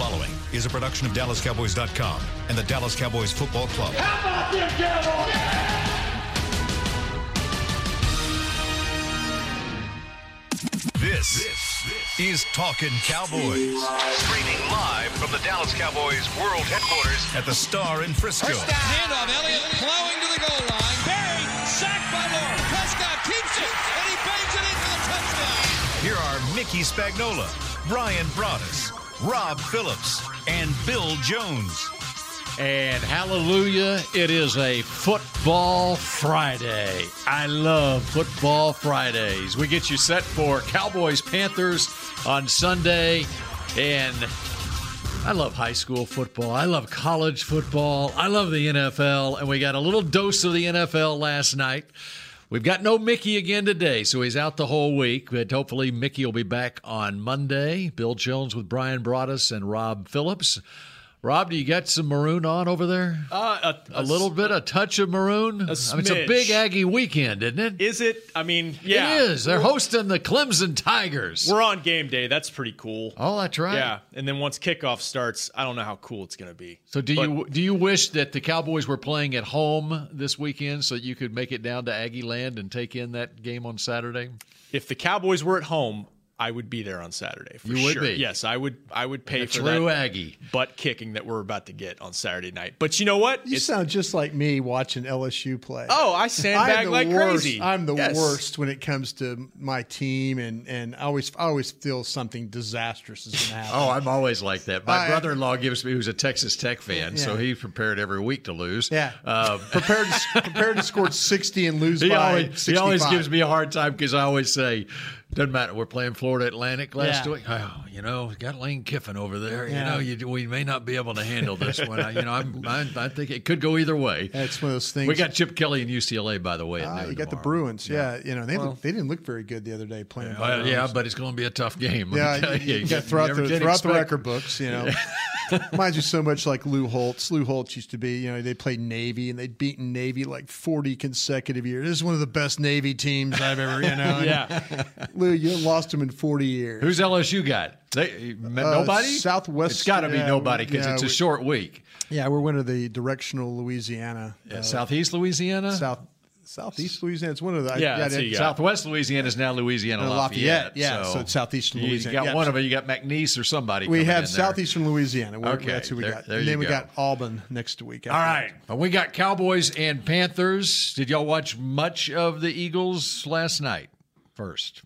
following is a production of DallasCowboys.com and the Dallas Cowboys Football Club. How about them Cowboys? This, is Talking Cowboys. Streaming live from the Dallas Cowboys World Headquarters at the Star in Frisco. Handoff, Elliott plowing to the goal line. Barry, sacked by Lord. Prescott keeps it, and he bangs it in for the touchdown. Here are Mickey Spagnola, Brian Broaddus, Rob Phillips, and Bill Jones. And hallelujah, it is a football Friday. I love football Fridays. We get you set for Cowboys Panthers on Sunday. And I love high school football. I love college football. I love the NFL. And we got a little dose of the NFL last night. We've got no Mickey again today, so he's out the whole week. But hopefully, Mickey will be back on Monday. Bill Jones with Brian Broaddus and Rob Phillips. Rob, do you got some maroon on over there? Uh, a, little bit, a touch of maroon. A I mean, it's a big Aggie weekend, isn't it? Is it? I mean, yeah. It is. They're hosting the Clemson Tigers. We're on game day. That's pretty cool. oh, that's right. Yeah, and then once kickoff starts, I don't know how cool it's going to be. So do But you do you wish that the Cowboys were playing at home this weekend so that you could make it down to Aggie Land and take in that game on Saturday? If the Cowboys were at home, I would be there on Saturday for You would sure. be. Yes, I would. I would pay for true that Aggie. butt kicking that we're about to get on Saturday night. But you know what? You sound just like me watching LSU play. oh, I sandbag the like worst. crazy. I'm the Yes. worst when it comes to my team, and and I always I always feel something disastrous is going to happen. Oh, I'm always like that. My I- brother-in-law gives me who's a Texas Tech fan, so Yeah. he prepared every week to lose. yeah. Uh, prepared to, prepared to score 60 and lose he by always, 65. he always gives me a hard time because I always say, doesn't matter. We're playing Florida Atlantic last Yeah. week. Oh, you know, we got Lane Kiffin over there. You know, you, we may not be able to handle this one. I, you know, I'm, I, I think it could go either way. That's one of those things. We got Chip Kelly and UCLA, by the way. At Ah, you got the. Bruins. Yeah, you know they look, they didn't look very good the other day playing. the Well, Bruins. yeah, but it's going to be a tough game. let Yeah, you, you You got throughout never the can throughout the record books, you know. Reminds you so much like Lou Holtz. Lou Holtz used to be, you know, they played Navy and they'd beaten Navy like forty consecutive years. This is one of the best Navy teams I've ever, you know. Yeah. Lou, you lost them in forty years. Who's LSU got? They, nobody? Southwest- It's got to be yeah, nobody because yeah, it's a we- short week. Yeah, we're one of the directional Louisiana, uh, Southeast Louisiana? South Southeast Louisiana. It's one of the Yeah, that's who you. Southwest Louisiana is now Louisiana Uh, Lafayette. Lafayette, yeah, so it's southeastern Louisiana. you got Yeah, one so- of them. You got McNeese or somebody. We have in there. southeastern Louisiana. We're- Okay, that's who we there- got. there and you then we got Auburn next week. All right. Well, we got Cowboys and Panthers. Did y'all watch much of the Eagles last night? First.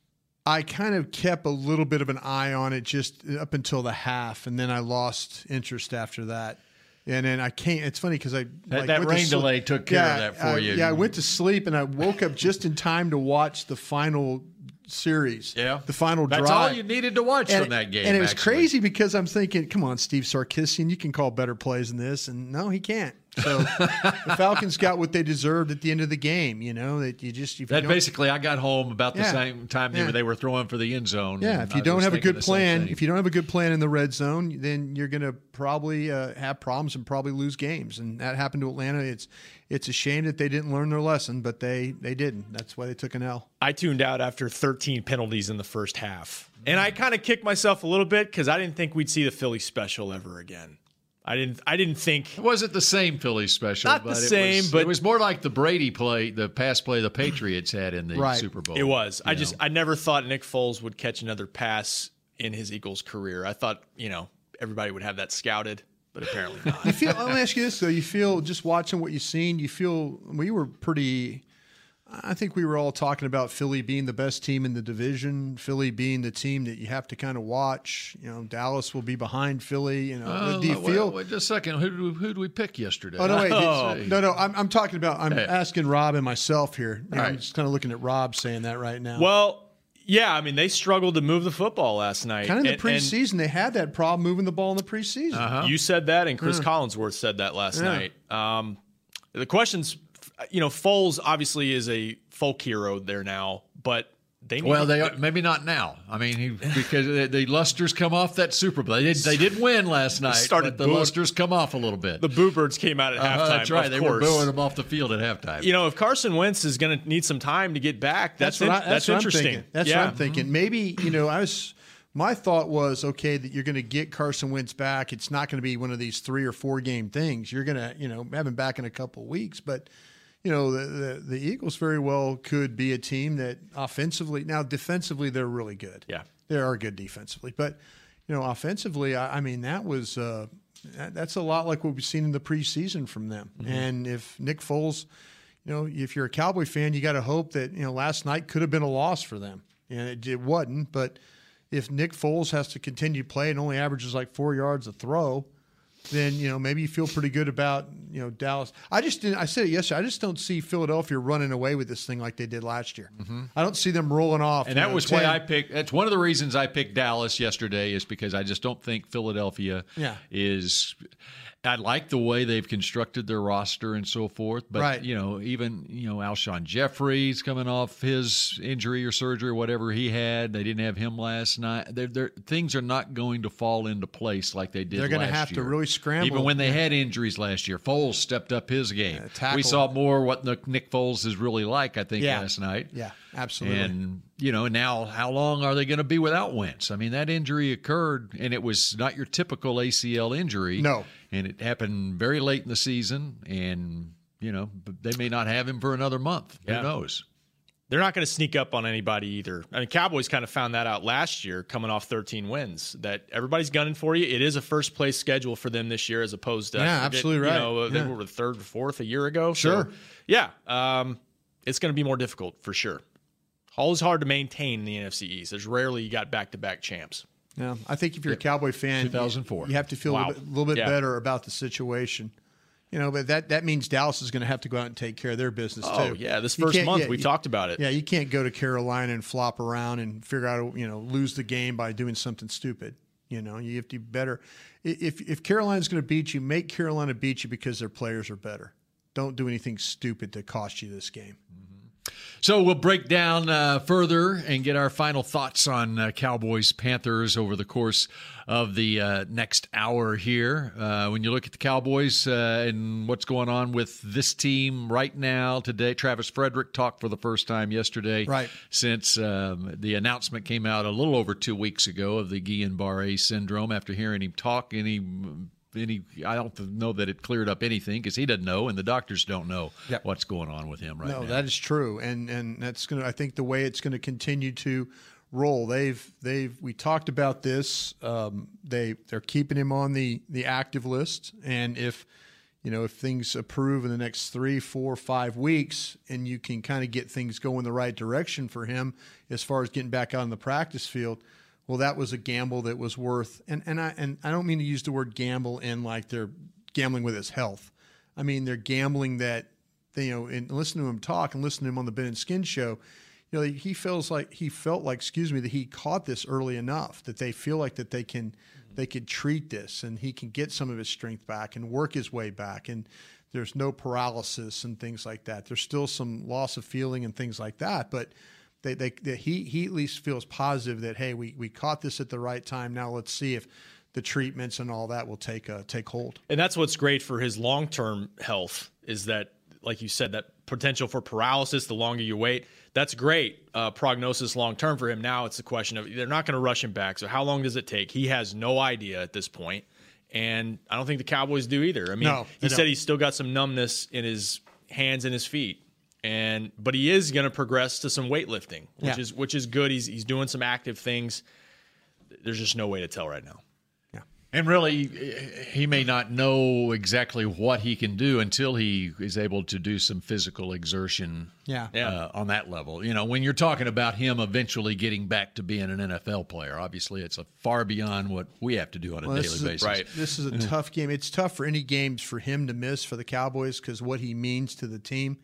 I kind of kept a little bit of an eye on it just up until the half, and then I lost interest after that. And then I can't. It's funny because I That- that went to rain delay took care of that for I- you. Yeah, I went to sleep and I woke up just in time to watch the final series. Yeah. the final That's drive. all you needed to watch and, from that game. And it was actually. crazy because I'm thinking, come on, Steve Sarkisian, you can call better plays than this. And no, he can't. So the Falcons got what they deserved at the end of the game. You know that you just if you That don't- basically, I got home about the Yeah. same time they Yeah. were, they were throwing for the end zone. Yeah, and if I you don't have a good plan, if you don't have a good plan in the red zone, then you're going to probably uh, have problems and probably lose games. And that happened to Atlanta. It's it's a shame that they didn't learn their lesson, but they they didn't. That's why they took an L. I tuned out after 13 penalties in the first half. And I kind of kicked myself a little bit because I didn't think we'd see the Philly special ever again. I didn't. I didn't think. It wasn't the same Philly special. Not the but it same, was, but- it was more like the Brady play, the pass play the Patriots had in the Right. Super Bowl. It was. I you just. I never thought Nick Foles would catch another pass in his Eagles career. I thought you know everybody would have that scouted, but apparently not. You feel? Let me ask you this though: You feel just watching what you've seen? You feel we were pretty. I think we were all talking about Philly being the best team in the division. Philly being the team that you have to kind of watch. You know, Dallas will be behind Philly. You know, Uh, do you wait, feel? Wait, just a second. Who did we, who did we pick yesterday? Oh no! Wait, Oh. no, no. I'm, I'm talking about. I'm Hey. asking Rob and myself here. You know, All I'm just kind of looking at Rob saying that right now. well, yeah. I mean, they struggled to move the football last night. kind of the And- and preseason, they had that problem moving the ball in the preseason. Uh-huh. You said that, and Chris Collinsworth said that last Yeah. night. Um, the questions, you know, Foles obviously is a folk hero there now, but they need Well, to- they maybe not now. I mean, he, because the, the lusters come off that Super Bowl. They did, they did win last night, started but the booing- lusters come off a little bit. the Boo Birds came out at Uh, halftime. that's right. of They course. were booing them off the field at halftime. You know, if Carson Wentz is going to need some time to get back, that's what in- I- that's, what I'm interesting. thinking. That's yeah. what I'm thinking. Maybe you know, I was my thought was okay that you're going to get Carson Wentz back. It's not going to be one of these three or four game things. You're going to, you know, have him back in a couple of weeks. But, you know, the, the, the Eagles very well could be a team that offensively, now defensively, they're really good. Yeah. They are good defensively. But, you know, offensively, I, I mean, that was, uh, that, that's a lot like what we've seen in the preseason from them. Mm-hmm. And if Nick Foles, you know, if you're a Cowboy fan, you got to hope that, you know, last night could have been a loss for them. And it, it wasn't. But, if Nick Foles has to continue to play and only averages like four yards a throw, then you know maybe you feel pretty good about you know Dallas. I just didn't. I said it yesterday. I just don't see Philadelphia running away with this thing like they did last year. Mm-hmm. I don't see them rolling off. And that know, was 10. why I picked. That's one of the reasons I picked Dallas yesterday is because I just don't think Philadelphia yeah. is I like the way they've constructed their roster and so forth, but right. you know, even you know, Alshon Jeffery's coming off his injury or surgery or whatever he had. They didn't have him last night. They're, they're, things are not going to fall into place like they did. They're going to have year. to really scramble. Even when they had injuries last year, Foles stepped up his game. we saw more what Nick Foles is really like. I think yeah. last night. Yeah, absolutely. And you know, now how long are they going to be without Wentz? I mean, that injury occurred, and it was not your typical ACL injury. No and it happened very late in the season, and you know they may not have him for another month. Yeah. Who knows? They're not going to sneak up on anybody either. I mean, Cowboys kind of found that out last year, coming off 13 wins. That everybody's gunning for you. It is a first place schedule for them this year, as opposed to yeah, absolutely right. You know, yeah. they were third or fourth a year ago. Sure. So, yeah, um, it's going to be more difficult for sure. Always hard to maintain in the NFC East. There's rarely you got back to back champs. Yeah, I think if you're a Cowboy fan, 2004, you have to feel wow. a little bit, little bit yeah. better about the situation. You know, but that, that means Dallas is going to have to go out and take care of their business oh, too. yeah, this first month yeah, we talked about it. Yeah, you can't go to Carolina and flop around and figure out you know lose the game by doing something stupid. You know, you have to be better. If if Carolina's going to beat you, make Carolina beat you because their players are better. Don't do anything stupid to cost you this game. So we'll break down uh, further and get our final thoughts on uh, Cowboys Panthers over the course of the uh, next hour here. Uh, when you look at the Cowboys uh, and what's going on with this team right now today, Travis Frederick talked for the first time yesterday, right. since um, the announcement came out a little over two weeks ago of the Guillain-Barré syndrome. After hearing him talk, and he any I don't know that it cleared up anything because he doesn't know and the doctors don't know yep. what's going on with him right no, now. that is true, and and that's gonna. I think the way it's going to continue to roll. They've they've we talked about this. Um, they they're keeping him on the the active list, and if you know if things approve in the next three, four, five weeks, and you can kind of get things going the right direction for him as far as getting back out on the practice field well, that was a gamble that was worth. And and I and I don't mean to use the word gamble in like they're gambling with his health. I mean they're gambling that they, you know, and listen to him talk and listen to him on the Ben and Skin show. You know, he feels like he felt like, excuse me, that he caught this early enough that they feel like that they can they could treat this and he can get some of his strength back and work his way back and there's no paralysis and things like that. There's still some loss of feeling and things like that, but they, they, they, he, he at least feels positive that hey we, we caught this at the right time. Now let's see if the treatments and all that will take uh, take hold. And that's what's great for his long-term health is that like you said that potential for paralysis the longer you wait that's great uh, prognosis long term for him. Now it's a question of they're not going to rush him back. So how long does it take? He has no idea at this point. And i don't think the cowboys do either. I mean no, he don't. said he's still got some numbness in his hands and his feet and but he is going to progress to some weightlifting, which yeah. is which is good. He's he's doing some active things. There's just no way to tell right now. Yeah, and really, he may not know exactly what he can do until he is able to do some physical exertion. Yeah, uh, on that level. You know, when you're talking about him eventually getting back to being an NFL player, obviously it's a far beyond what we have to do on a well, daily basis. A, right. This is a tough game. It's tough for any games for him to miss for the Cowboys because what he means to the team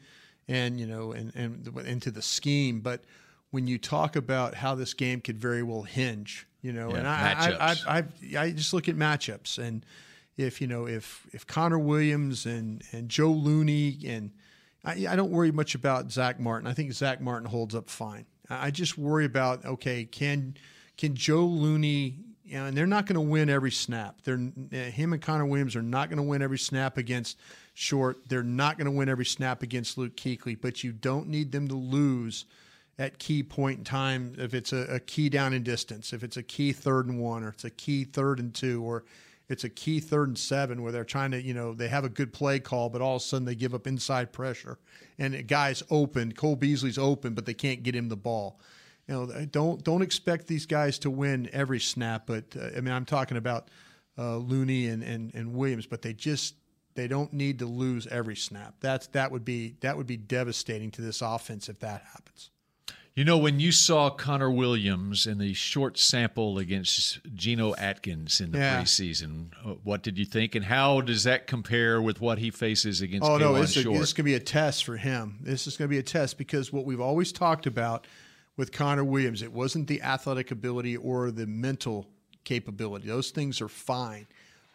and you know and, and into the scheme but when you talk about how this game could very well hinge you know yeah, and I I, I, I, I just look at matchups and if you know if if Connor Williams and and Joe Looney and I, I don't worry much about Zach Martin. I think Zach Martin holds up fine. I just worry about okay can can Joe Looney and they're not going to win every snap. They're eh, him and Connor Williams are not going to win every snap against Short. They're not going to win every snap against Luke Kuechly, but you don't need them to lose at key point in time, if it's a, a key down in distance, if it's a key third and one, or it's a key third and two, or it's a key third and seven where they're trying to, you know, they have a good play call, but all of a sudden they give up inside pressure and a guy's open. Cole Beasley's open, but they can't get him the ball. You know, don't don't expect these guys to win every snap, but uh, I mean, I'm talking about uh, Looney and, and and Williams, but they just they don't need to lose every snap. That's that would be that would be devastating to this offense if that happens. You know, when you saw Connor Williams in the short sample against Geno Atkins in the Yeah. preseason, uh, what did you think, and how does that compare with what he faces against? Oh no, Kaylon it's, a, Short? it's going to be a test for him. This is going to be a test because what we've always talked about with Connor Williams, it wasn't the athletic ability or the mental capability. Those things are fine.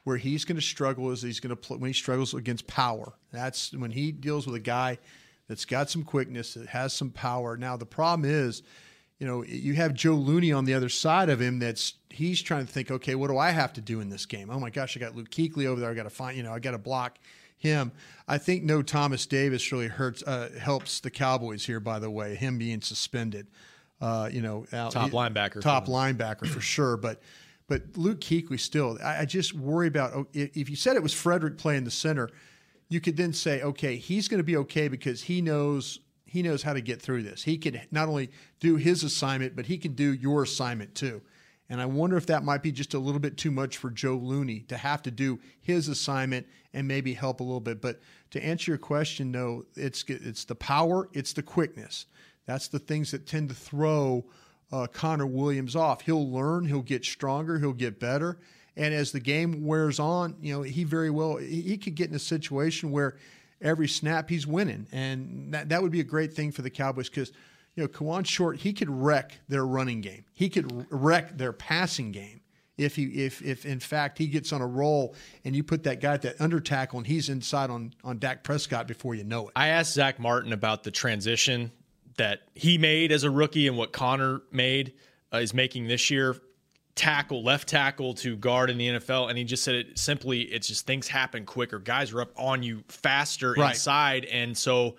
Where he's going to struggle is he's going to play when he struggles against power. That's when he deals with a guy that's got some quickness, that has some power. Now the problem is, you know, you have Joe Looney on the other side of him. That's he's trying to think, okay, what do I have to do in this game? Oh my gosh, I got Luke Kuechly over there. I got to find, you know, I got to block him. I think no Thomas Davis really hurts uh, helps the Cowboys here. By the way, him being suspended, uh, you know, out, Top linebacker top linebacker for sure. But but Luke Kuechly still, I, I just worry about oh, if you said it was Frederick playing the center, you could then say, okay, he's going to be okay because he knows he knows how to get through this. He could not only do his assignment, but he can do your assignment too. And I wonder if that might be just a little bit too much for Joe Looney to have to do his assignment and maybe help a little bit. But to answer your question, no, it's it's the power, it's the quickness. That's the things that tend to throw uh, Connor Williams off. He'll learn, he'll get stronger, he'll get better. And as the game wears on, you know, he very well he, could get in a situation where every snap he's winning, and that that would be a great thing for the Cowboys because you know Kawann Short he could wreck their running game, he could wreck their passing game if he if if in fact he gets on a roll and you put that guy at that under tackle and he's inside on on Dak Prescott before you know it. I asked Zach Martin about the transition that he made as a rookie and what Connor made uh, is making this year tackle left tackle to guard in the NFL and he just said it simply it's just things happen quicker. Guys are up on you faster Right. inside. And so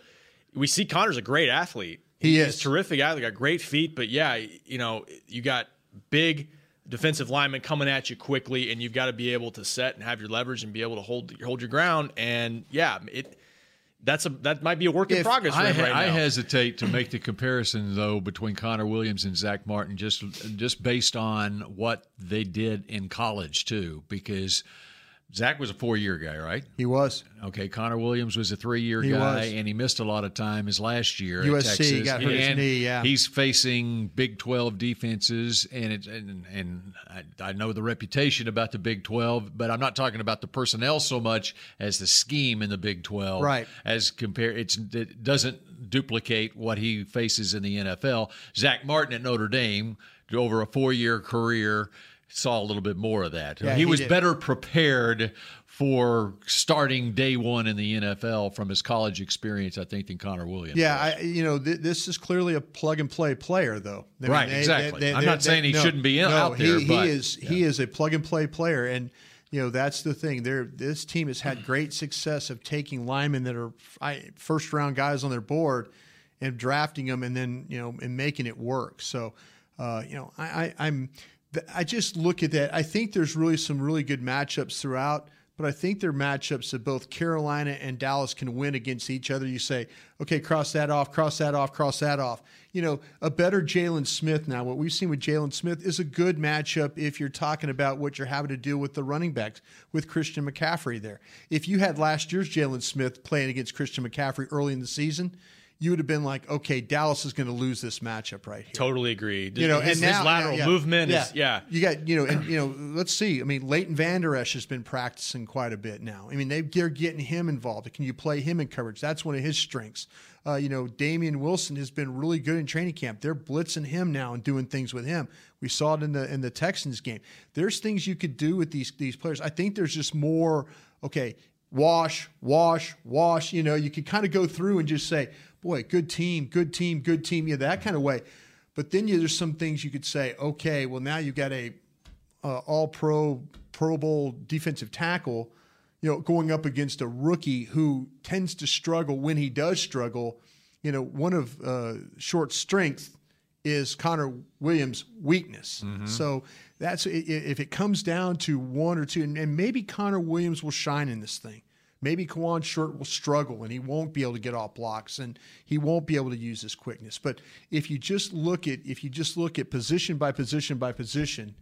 we see Connor's a great athlete. He He's is. terrific athlete got great feet. But yeah you know you got big defensive linemen coming at you quickly and you've got to be able to set and have your leverage and be able to hold hold your ground. And yeah it that's a that might be a work in If progress I, right I hesitate to make the comparison though between Connor Williams and Zach Martin just just based on what they did in college too, because Zach was a four year guy, right? He was. Okay, Connor Williams was a three year guy, was. and he missed a lot of time his last year at USC, Texas. got hurt his knee, yeah. he's facing Big Twelve defenses, and it and, and I, I know the reputation about the Big Twelve, but I'm not talking about the personnel so much as the scheme in the Big Twelve, Right. As compare, it's it doesn't duplicate what he faces in the NFL. Zach Martin at Notre Dame over a four year career. Saw a little bit more of that. Yeah, he, he was did. better prepared for starting day one in the NFL from his college experience, I think, than Connor Williams. Yeah. I, you know, th- this is clearly a plug and play player, though. I mean, Right, exactly. I'm they- not saying he shouldn't be in- out there, he, but- he is he is a plug and play player, and you know that's the thing. There, this team has had great success of taking linemen that are first round guys on their board and drafting them, and then you know and making it work. So, uh, you know, I, I, I'm I just look at that. I think there's really some really good matchups throughout. But I think they're matchups that both Carolina and Dallas can win against each other. You say, okay, cross that off, cross that off, cross that off. You know, a better Jaylon Smith now, what we've seen with Jaylon Smith is a good matchup if you're talking about what you're having to do with the running backs with Christian McCaffrey there. If you had last year's Jaylon Smith playing against Christian McCaffrey early in the season, you would have been like, okay, Dallas is going to lose this matchup right here totally agree. you know, his, and now his lateral yeah, yeah. movement is yeah. You got you know, and you know, let's see. I mean, Leighton Vander Esch has been practicing quite a bit now. I mean, they, they're getting him involved. Can you play him in coverage? That's one of his strengths. Uh, you know, Damien Wilson has been really good in training camp. They're blitzing him now and doing things with him. We saw it in the in the Texans game. There's things you could do with these these players. I think there's just more. Okay, wash, wash, wash. You know, you could kind of go through and just say, boy, good team, good team, good team. Yeah, that kind of way. But then you, there's some things you could say, okay, well now you've got a uh, all pro Pro Bowl defensive tackle, you know, going up against a rookie who tends to struggle when he does struggle. You know, one of uh, short strength is Connor Williams' weakness. Mm-hmm. So that's if it comes down to one or two, and maybe Connor Williams will shine in this thing. Maybe Kawann Short will struggle and he won't be able to get off blocks and he won't be able to use his quickness. But if you just look at if you just look at position by position by position,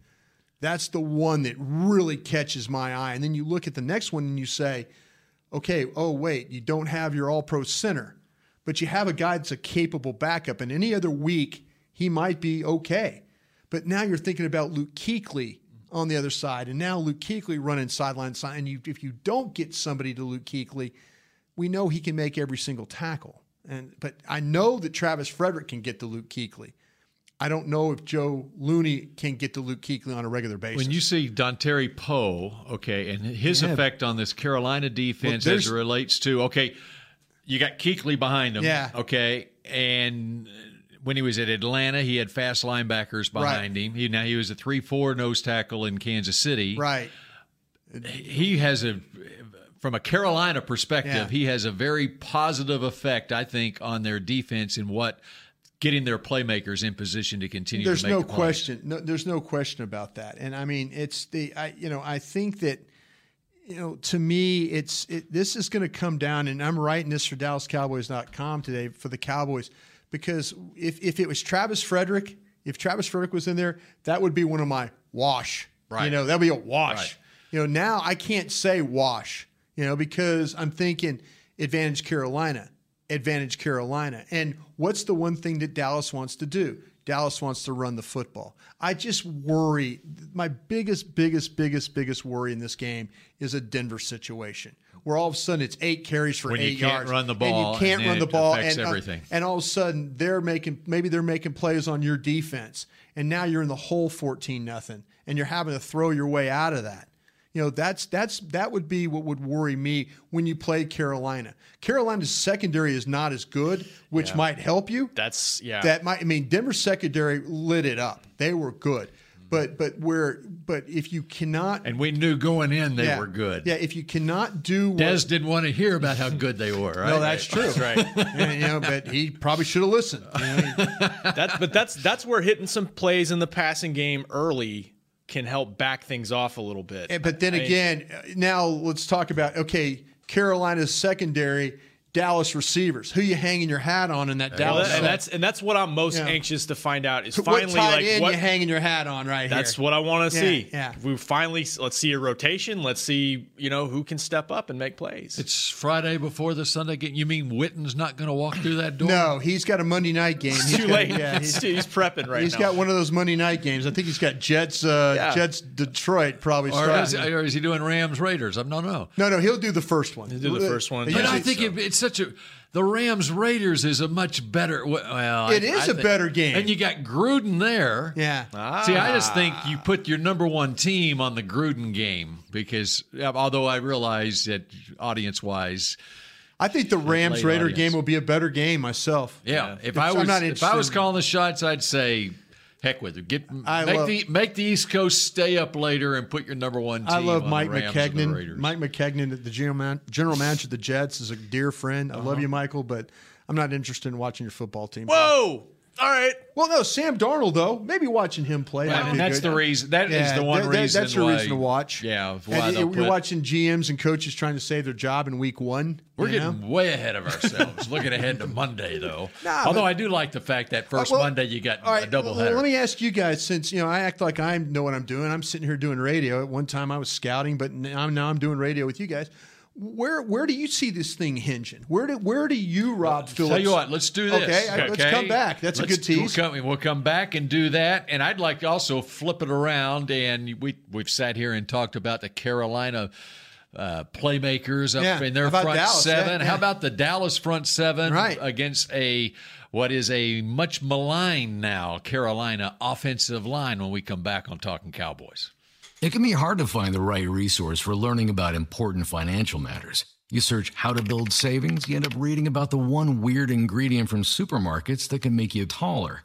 that's the one that really catches my eye. And then you look at the next one and you say, okay, oh wait, you don't have your all-pro center, but you have a guy that's a capable backup. And any other week, he might be okay. But now you're thinking about Luke Kuechly on the other side, and now Luke Kuechly running sideline side. And you, if you don't get somebody to Luke Kuechly, we know he can make every single tackle. And but I know that Travis Frederick can get to Luke Kuechly. I don't know if Joe Looney can get to Luke Kuechly on a regular basis. When you see Dontari Poe, okay, and his Yeah. effect on this Carolina defense Well, as it relates to okay, you got Kuechly behind him, Yeah. okay, and when he was at Atlanta, he had fast linebackers behind Right. him. He now he was a three-four nose tackle in Kansas City. right, He has a from a Carolina perspective, Yeah. he has a very positive effect, I think, on their defense and what getting their playmakers in position to continue. there's to make no the question. No, there's no question about that. And I mean, it's the I you know I think that you know to me it's it, this is going to come down, and I'm writing this for DallasCowboys.com today for the Cowboys because if if it was Travis Frederick, if Travis Frederick was in there, that would be one of my wash. Right. You know, that'd be a wash. Right. You know, now I can't say wash. You know, because I'm thinking advantage Carolina advantage Carolina. And what's the one thing that Dallas wants to do? Dallas wants to run the football. I just worry. My biggest, biggest, biggest, biggest worry in this game is a Denver situation where all of a sudden it's eight carries for When you eight can't yards, run the and ball, you can't and run the ball, and uh, everything. and all of a sudden they're making maybe they're making plays on your defense, and now you're in the hole fourteen nothing, and you're having to throw your way out of that. You know, that's that's that would be what would worry me when you play Carolina. Carolina's secondary is not as good, which might help you. That's yeah. That might I mean Denver's secondary lit it up. They were good. But but where but if you cannot And we knew going in they yeah, were good. Yeah, if you cannot do what Dez didn't want to hear about how good they were, right? No, that's true. That's right. And, you know, but he probably should have listened. You know, he- That, but that's that's where hitting some plays in the passing game early can help back things off a little bit. And- But then I- again, uh, now let's talk about okay, Carolina's secondary, Dallas receivers. Who you hanging your hat on in that Well, Dallas? that- and that's and that's what I'm most Yeah. anxious to find out is what finally tight like end what you hanging your hat on right here? that's here. what I want to Yeah, see. yeah. We finally let's see a rotation. Let's see you know who can step up and make plays. It's Friday before the Sunday game. You mean Witten's not going to walk through that door? no, he's got a Monday night game. He's too got- late. Yeah, he's, he's, prepping right he's now. He's got one of those Monday night games. I think he's got Jets. Uh, Yeah. Jets Detroit probably. Or is, or is he doing Rams Raiders? I'm no no no, no, he'll do the first one. He'll do the first one. But But I usually- think it, it's such a. The Rams Raiders is a much better. Well, It I- is I a think- better game. and you got Gruden there. yeah. See, I just think ah. you put your number one team on the Gruden game because, although I realize that audience wise, I think the Rams late Raider audience. game will be a better game myself. yeah, if I'm I was not if I was calling the shots, I'd say, heck with it. Get I make love- the make the East Coast stay up later and put your number one team. I love on Mike the Rams and the Maccagnan. Raiders. Mike Maccagnan, the general, man, general manager of the Jets, is a dear friend. I Uh-huh. love you, Michael, but I'm not interested in watching your football team. Whoa! All right. Well, no, Sam Darnold though. Maybe watching him play. Well, might and be that's good. the reason. That is Yeah, the one that- that- reason. That's the reason to watch. Yeah, And why they'll you're put- watching GMs and coaches trying to save their job in week one. We're you know? getting way ahead of ourselves. Looking ahead to Monday, though. Nah, Although but- I do like the fact that first Well, Monday you got all right, a double well, header. Let me ask you guys, since you know I act like I know what I'm doing. I'm sitting here doing radio. At one time I was scouting, but now, now I'm doing radio with you guys. Where where do you see this thing hinging? Where do where do you, Rob Phillips? Tell you what, let's do this. Okay, I- let's come back. That's a Let's- good tease. We'll come, we'll come back and do that. And I'd like to also flip it around. And we we've sat here and talked about the Carolina uh, playmakers up Yeah, in their front Dallas? seven. Yeah, yeah. How about the Dallas front seven Right. against a what is a much maligned now Carolina offensive line when we come back on Talking Cowboys. It can be hard to find the right resource for learning about important financial matters. You search how to build savings, you end up reading about the one weird ingredient from supermarkets that can make you taller.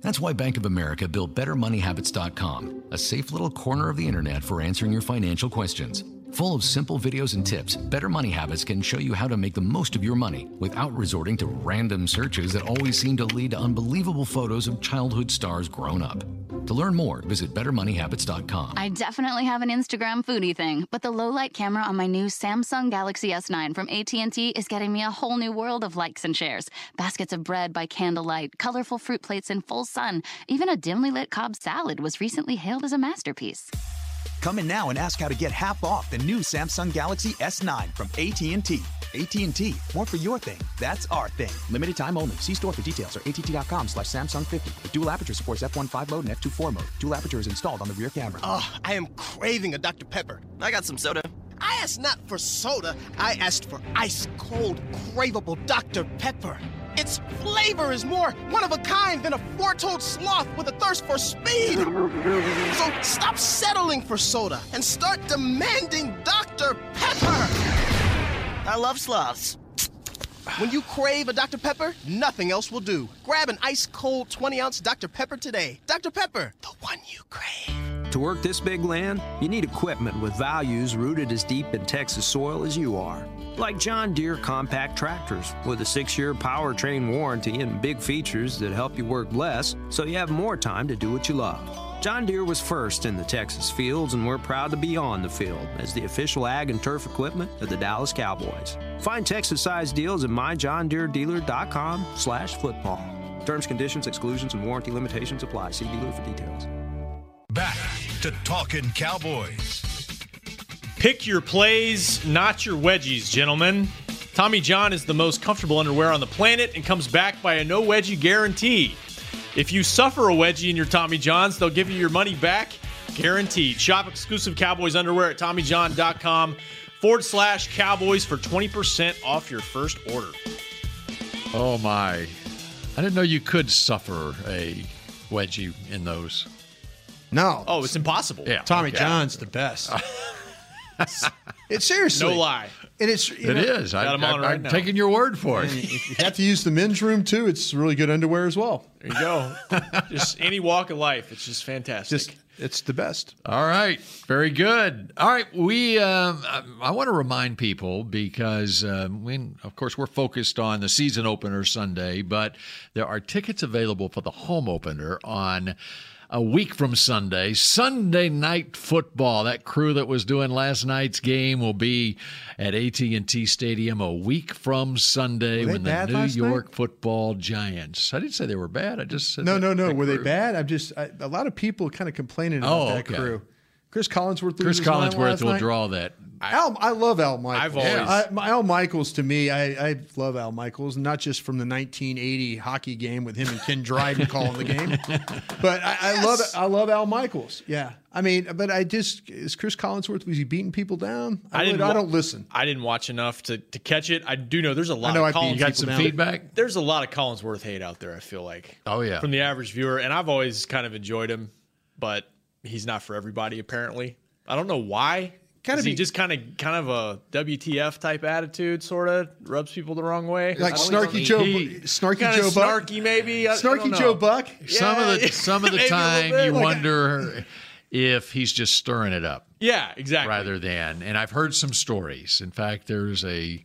That's why Bank of America built BetterMoneyHabits.com, a safe little corner of the internet for answering your financial questions. Full of simple videos and tips, Better Money Habits can show you how to make the most of your money without resorting to random searches that always seem to lead to unbelievable photos of childhood stars grown up. To learn more, visit bettermoneyhabits.com. I definitely have an Instagram foodie thing, but the low light camera on my new Samsung Galaxy S9 from AT&T is getting me a whole new world of likes and shares. Baskets of bread by candlelight, colorful fruit plates in full sun, even a dimly lit Cobb salad was recently hailed as a masterpiece. Come in now and ask how to get half off the new Samsung Galaxy S9 from AT&T. AT&T, more for your thing. That's our thing. Limited time only. See store for details or att.com slash Samsung 50. The dual aperture supports f1.5 mode and f2.4 mode. Dual aperture is installed on the rear camera. Oh, I am craving a Dr. Pepper. I got some soda. I asked not for soda. I asked for ice cold, craveable Dr. Pepper. Its flavor is more one of a kind than a four-toed sloth with a thirst for speed. So stop settling for soda and start demanding Dr. Pepper. I love sloths. When you crave a Dr. Pepper, nothing else will do. Grab an ice cold 20 ounce Dr. Pepper today. Dr. Pepper, the one you crave. To work this big land, you need equipment with values rooted as deep in Texas soil as you are. Like John Deere compact tractors with a six year powertrain warranty and big features that help you work less so you have more time to do what you love. John Deere was first in the Texas fields, and we're proud to be on the field as the official ag and turf equipment of the Dallas Cowboys. Find Texas-sized deals at myjohndeeredealer.com slash football. Terms, conditions, exclusions, and warranty limitations apply. See dealer for details. Back to Talking Cowboys. Pick your plays, not your wedgies, gentlemen. Tommy John is the most comfortable underwear on the planet and comes back by a no wedgie guarantee. If you suffer a wedgie in your Tommy Johns, they'll give you your money back guaranteed. Shop exclusive Cowboys underwear at TommyJohn.com forward slash Cowboys for 20% off your first order. Oh, my. I didn't know you could suffer a wedgie in those. No. Oh, it's impossible. Yeah. Tommy okay. John's the best. it's seriously. No lie. And it's you It know, is. I, Got 'em on I, right am now. taking your word for it. If you have to use the men's room too, it's really good underwear as well. There you go. just any walk of life. It's just fantastic. Just it's the best. All right, very good. All right, we. Um, I, I want to remind people because um, we, of course, we're focused on the season opener Sunday, but there are tickets available for the home opener on. A week from Sunday, Sunday night football. That crew that was doing last night's game will be at AT&T Stadium a week from Sunday when the New last night? York Football Giants. I didn't say they were bad. I just said No, that- no, no. Were they bad? I'm just I, a lot of people kind of complaining about Oh, that okay. crew. Chris Collinsworth. Chris loses his mind Collinsworth will night. draw that. Al, I love Al Michaels. I've always- I, Al Michaels to me, I, I love Al Michaels, not just from the 1980 hockey game with him and Ken Dryden calling the game, but I, I love I love Al Michaels. Yeah, I mean, but I just is Chris Collinsworth was he beating people down? I, I wa- don't listen. I didn't watch enough to, to catch it. I do know there's a lot I know of I Collins. You got some down. feedback? There's a lot of Collinsworth hate out there. I feel like. Oh, yeah. From the average viewer, and I've always kind of enjoyed him, but he's not for everybody. Apparently, I don't know why. Gotta Is he just kind of kind of a WTF type attitude, sort of rubs people the wrong way. Like snarky. Joe, he- snarky Kinda Joe Buck, snarky maybe. I- I snarky know. Joe Buck. some of the some of the maybe a little time you Like- wonder if he's just stirring it up Yeah, exactly. rather than and I've heard some stories. In fact, there's a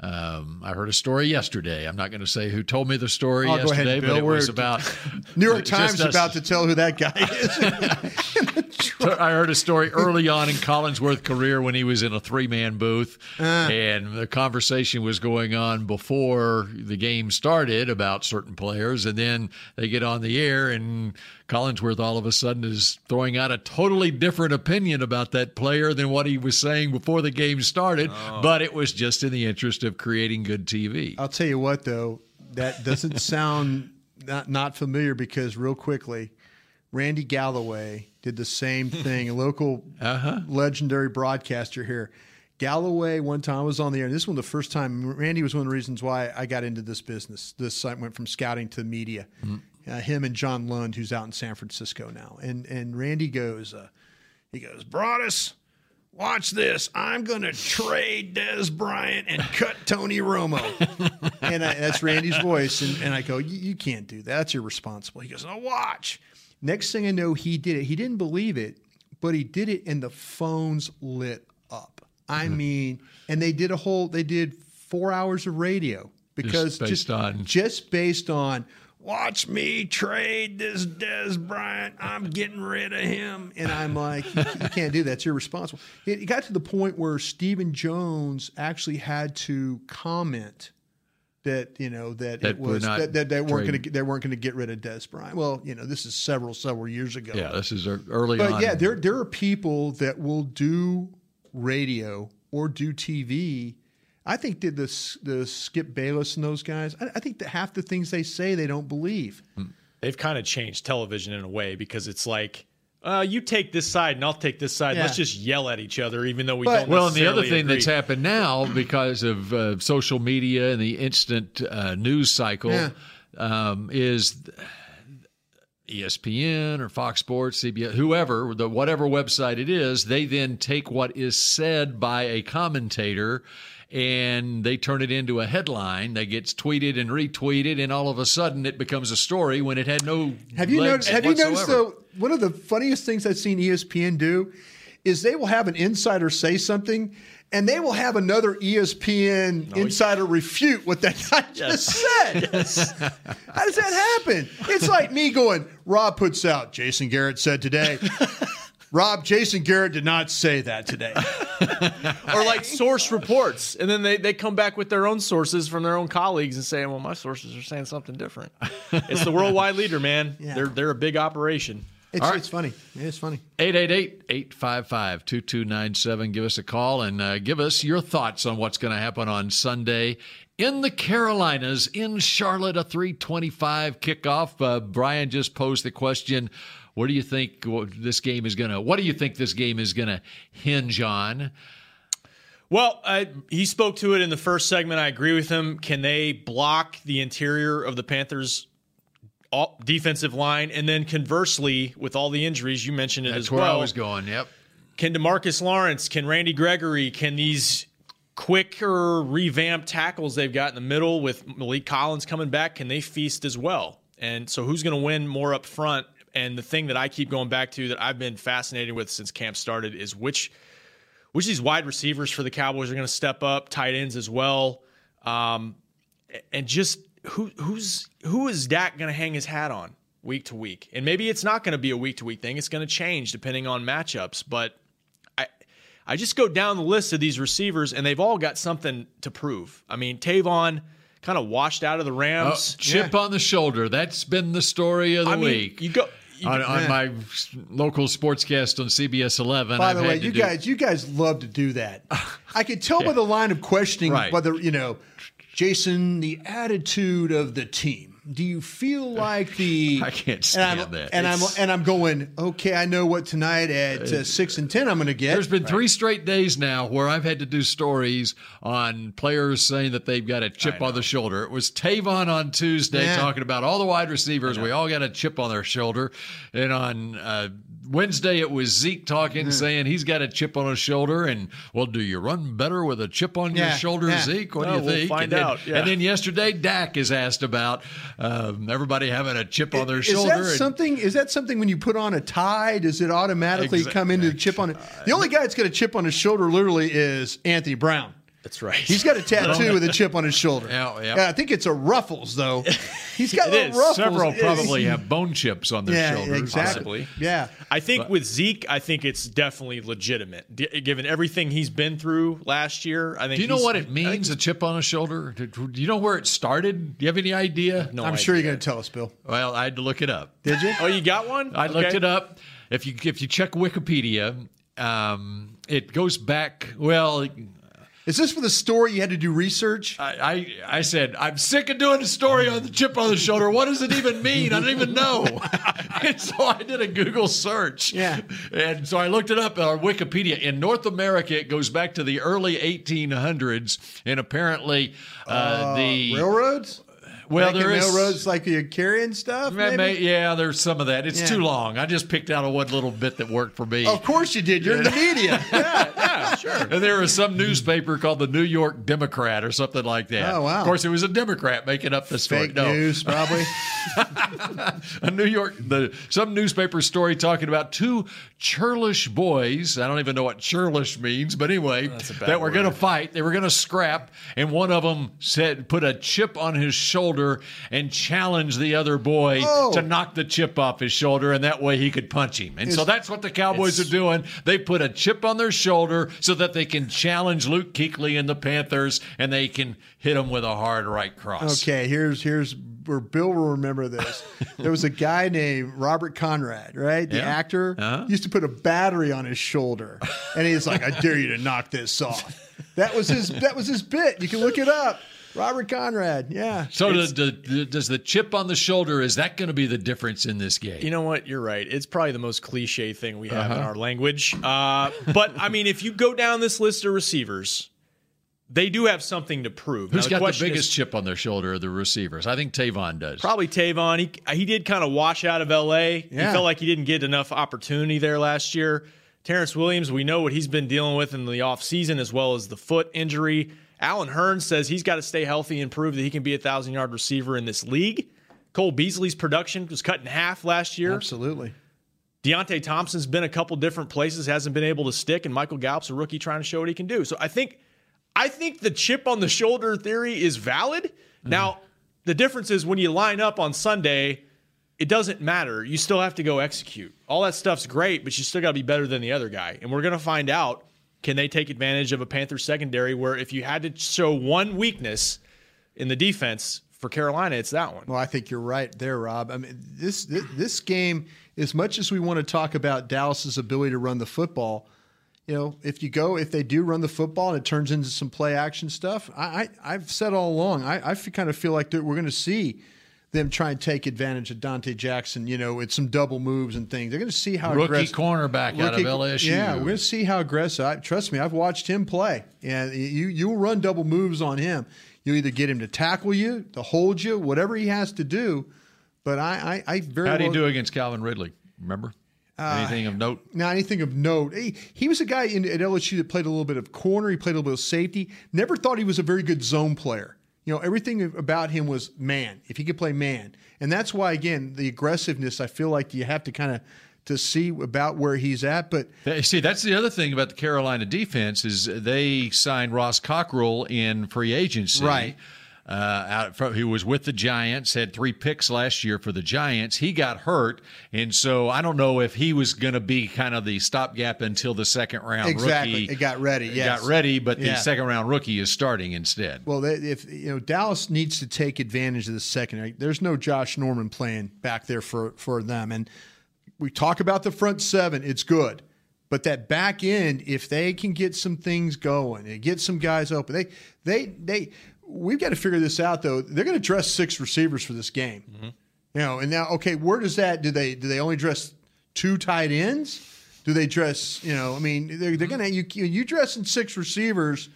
um, I heard a story yesterday. I'm not going to say who told me the story ahead, yesterday, Bill. but it was about New York Times us- about to tell who that guy is. I heard a story early on in Collinsworth's career when he was in a three man booth, uh. and the conversation was going on before the game started about certain players, and then they get on the air, and Collinsworth all of a sudden is throwing out a totally different opinion about that player than what he was saying before the game started, oh. but it was just in the interest of creating good TV. I'll tell you what, though, that doesn't sound not, not familiar because real quickly, Randy Galloway did the same thing. A local legendary broadcaster here. Galloway one time was on the air. And this was the first time. Randy was one of the reasons why I got into this business. This site went from scouting to media. Uh, him and John Lund, who's out in San Francisco now, and and Randy goes, uh, he goes, Broaddus, watch this. I'm going to trade Dez Bryant and cut Tony Romo. and I, that's Randy's voice. And, and I go, you, you can't do that. That's irresponsible. He goes, no, watch. Next thing I know, he did it. He didn't believe it, but he did it, and the phones lit up. I hmm. mean, and they did a whole. They did four hours of radio because based just, on- just based on watch me trade this Dez Bryant. I'm getting rid of him, and I'm like, you, you can't do that. It's irresponsible. It, it got to the point where Stephen Jones actually had to comment that you know that, That it was not that, that they weren't going to they weren't going to get rid of Dez Bryant. Well, you know, this is several several years ago. Yeah, this is er, early But on. yeah, there there are people that will do radio or do TV. I think did this the Skip Bayless and those guys. I, I think that half the things they say they don't believe. Hmm. They've kind of changed television in a way because it's like, uh, you take this side and I'll take this side. Yeah. Let's just yell at each other, even though we But- don't. Well, and the other necessarily thing that's happened now because of uh, social media and the instant uh, news cycle Yeah. um, is ESPN or Fox Sports, CBS, whoever, the whatever website it is, they then take what is said by a commentator and they turn it into a headline that gets tweeted and retweeted, and all of a sudden it becomes a story when it had no. Have you legs noticed? Have you noticed though? One of the funniest things I've seen ESPN do is they will have an insider say something, and they will have another ESPN insider refute what that guy just said. How does that happen? It's like me going, Rob puts out, Jason Garrett said today. Rob, Jason Garrett did not say that today. or like source reports, and then they, they come back with their own sources from their own colleagues and say, "Well, my sources are saying something different." it's the worldwide leader, man. Yeah. They're they're a big operation. It's, All right. it's funny. It's funny. 888-855-2297. Give us a call and uh, give us your thoughts on what's going to happen on Sunday in the Carolinas in Charlotte, a 325 kickoff. Uh, Brian just posed the question, what do you think this game is going to what do you think this game is going to hinge on? Well, I, he spoke to it in the first segment. I agree with him. Can they block the interior of the Panthers' all, defensive line? And then conversely, with all the injuries, you mentioned it That's as where well. I was going. Yep. Can Demarcus Lawrence, can Randy Gregory, can these quicker revamped tackles they've got in the middle with Maliek Collins coming back, can they feast as well? And so who's going to win more up front? And the thing that I keep going back to that I've been fascinated with since camp started is which which of these wide receivers for the Cowboys are going to step up, tight ends as well, um, and just who who's who is Dak going to hang his hat on week to week? And maybe it's not going to be a week to week thing; it's going to change depending on matchups. But I I just go down the list of these receivers, and they've all got something to prove. I mean, Tavon kind of washed out of the Oh, Rams. chip on the shoulder. That's been the story of the I mean, week. you go. You on, on my local sportscast on CBS 11. By I've the way, you do- guys, you guys love to do that. I could tell by the line of questioning Right. whether you know, Jason, the attitude of the team. Do you feel like the? I can't and stand I'm, that. And I'm and I'm going. Okay, I know what tonight at uh, six and ten I'm going to get. There's been three straight days now where I've had to do stories on players saying that they've got a chip on the shoulder. It was Tavon on Tuesday Yeah. talking about all the wide receivers. We all got a chip on their shoulder. And on uh, Wednesday, it was Zeke talking, saying he's got a chip on his shoulder. And, well, do you run better with a chip on Yeah, your shoulder, yeah. Zeke? What Well, do you think? we'll find and then, out, yeah. And then yesterday, Dak is asked about um, everybody having a chip on their Is shoulder. that and- something? Is that something when you put on a tie? Does it automatically come into the chip on it? The only guy that's got a chip on his shoulder, literally, is Anthony Brown. That's right. He's got a tattoo with a chip on his shoulder. Yeah, yeah. I think it's a Ruffles though. He's got little is. ruffles. Several It's- probably have bone chips on their Yeah, shoulders. exactly. Possibly. Yeah. I think with Zeke, I think it's definitely legitimate, D- given everything he's been through last year. I think. Do you know what it means, a chip on a shoulder? Do do you know where it started? Do you have any idea? No I'm idea. sure you're going to tell us, Bill. Well, I had to look it up. Did you? Oh, you got one? I looked it up. If you if you check Wikipedia, um, it goes back. Well, Is this for the story you had to do research? I, I I said I'm sick of doing a story on the chip on the shoulder. What does it even mean? I don't even know. and so I did a Google search. Yeah. And so I looked it up on Wikipedia. In North America, it goes back to the early 1800s, and apparently uh, the Railroads? Well, there is railroads like you're carrying stuff. May- Maybe? may- yeah, there's some of that. It's Yeah. too long. I just picked out a one little bit that worked for me. Of course you did. You're in the media. yeah, yeah, sure. And there was some newspaper called the New York Democrat or something like that. Oh, wow. Of course, it was a Democrat making up the story. Fake no, news, probably. a New York, the some newspaper story talking about two churlish boys. I don't even know what churlish means, but anyway, that were going to fight. They were going to scrap, and one of them said, put a chip on his shoulder and challenged the other boy Oh. to knock the chip off his shoulder, and that way he could punch him. And so that's what the Cowboys are doing. They put a chip on their shoulder so that they can challenge Luke Kuechly and the Panthers, and they can hit him with a hard right cross. Okay, here's here's where Bill will remember this. there was a guy named Robert Conrad, right? The Yeah. actor Uh-huh. used to put a battery on his shoulder, and he's like, "I dare you to knock this off." That was his. That was his bit. You can look it up. Robert Conrad. Yeah. So the, the, the- does the chip on the shoulder is that going to be the difference in this game? You know what? You're right. It's probably the most cliche thing we have in Uh-huh. our language. Uh, but I mean, if you go down this list of receivers, they do have something to prove. Who's Now, got the biggest is chip on their shoulder of the receivers? I think Tavon does. Probably Tavon. He he did kind of wash out of L.A. He felt like he didn't get enough opportunity there last year. Terrance Williams, we know what he's been dealing with in the offseason as well as the foot injury. Allen Hurns says he's got to stay healthy and prove that he can be a thousand yard receiver in this league. Cole Beasley's production was cut in half last year. Absolutely. Deonte Thompson's been a couple different places, hasn't been able to stick, and Michael Gallup's a rookie trying to show what he can do. So I think I think the chip on the shoulder theory is valid. Mm-hmm. Now, the difference is when you line up on Sunday, it doesn't matter. You still have to go execute. All that stuff's great, but you still got to be better than the other guy. And we're going to find out can they take advantage of a Panthers secondary where if you had to show one weakness in the defense for Carolina, it's that one. Well, I think you're right there, Rob. I mean, this this, game, as much as we want to talk about Dallas's ability to run the football, you know, if you go, if they do run the football and it turns into some play action stuff, I, I I've said all along, I kind of feel like we're going to see them try and take advantage of Donte Jackson. You know, with some double moves and things. They're going to see how Rookie aggressive, cornerback out of LSU. Yeah, we're going to see how aggressive. I, trust me, I've watched him play. and you you will run double moves on him. You either get him to tackle you, to hold you, whatever he has to do. But I, I, I very How do you well- do against Calvin Ridley? Remember uh, anything of note? Now, anything of note? He, he was a guy in, at LSU that played a little bit of corner. He played a little bit of safety. Never thought he was a very good zone player. You know, everything about him was man. If he could play man, and that's why again the aggressiveness. I feel like you have to kind of to see about where he's at. But See, that's the other thing about the Carolina defense is they signed Ross Cockrell in free agency. Right. Uh, out who was with the Giants, had three picks last year for the Giants. He got hurt, and so I don't know if he was going to be kind of the stopgap until the second round exactly, rookie it got ready. Yes. got ready. But the second round rookie is starting instead. Well, if you know Dallas needs to take advantage of the secondary. There's no Josh Norman playing back there for for them, and we talk about the front seven. It's good, but that back end, if they can get some things going and get some guys open, they they they we've got to figure this out though. They're going to dress six receivers for this game, mm-hmm. you know. And now, okay, where does that? Do they do they only dress two tight ends? Do they dress? You know, I mean, they're, they're mm-hmm. going to you you dress in six receivers.